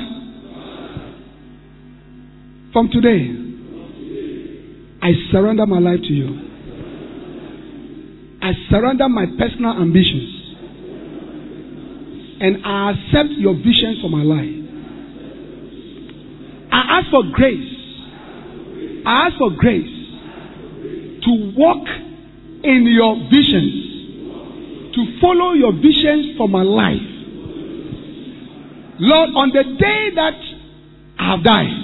[SPEAKER 2] From today, I surrender my life to you. I surrender my personal ambitions. And I accept your vision for my life. I ask for grace. I ask for grace to walk in your visions, to follow your visions for my life. Lord, on the day that I have died,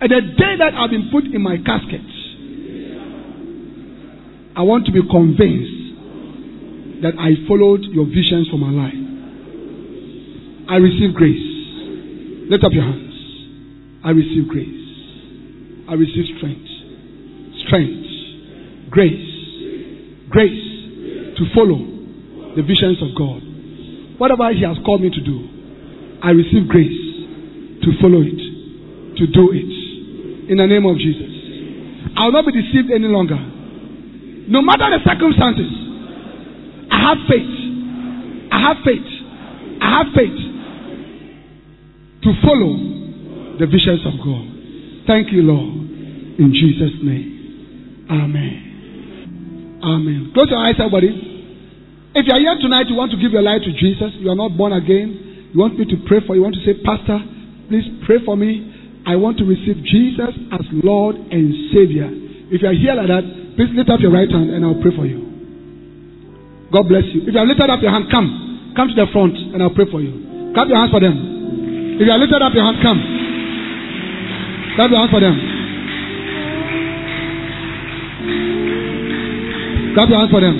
[SPEAKER 2] and the day that I've been put in my casket, I want to be convinced that I followed your visions for my life. I receive grace. Lift up your hands. I receive grace. I receive strength. Strength. Grace. Grace to follow the visions of God. Whatever He has called me to do, I receive grace to follow it, to do it. In the name of Jesus. I will not be deceived any longer. No matter the circumstances, I have faith. I have faith. I have faith to follow the visions of God. Thank you, Lord. In Jesus' name. Amen. Amen. Close your eyes, everybody. If you are here tonight, you want to give your life to Jesus, you are not born again, you want me to pray for you, you want to say, Pastor, please pray for me. I want to receive Jesus as Lord and Savior. If you are here like that, please lift up your right hand and I'll pray for you. God bless you. If you have lifted up your hand, come. Come to the front and I'll pray for you. Clap your hands for them. If you have lifted up your hand, come. Clap your hands for them. Clap your hands for them.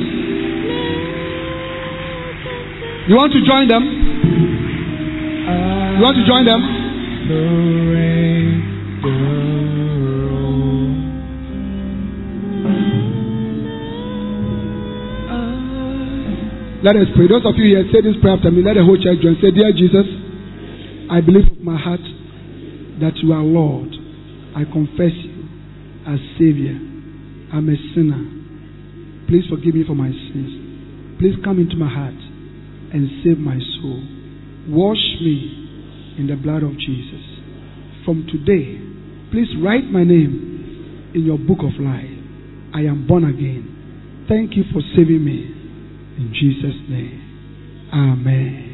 [SPEAKER 2] You want to join them? You want to join them? Let us pray. Those of you here, say this prayer after me. Let the whole church join. Say, Dear Jesus, I believe with my heart that you are Lord. I confess you as Savior. I'm a sinner. Please forgive me for my sins. Please come into my heart and save my soul. Wash me in the blood of Jesus. From today, please write my name in your book of life. I am born again. Thank you for saving me. In Jesus' name. Amen.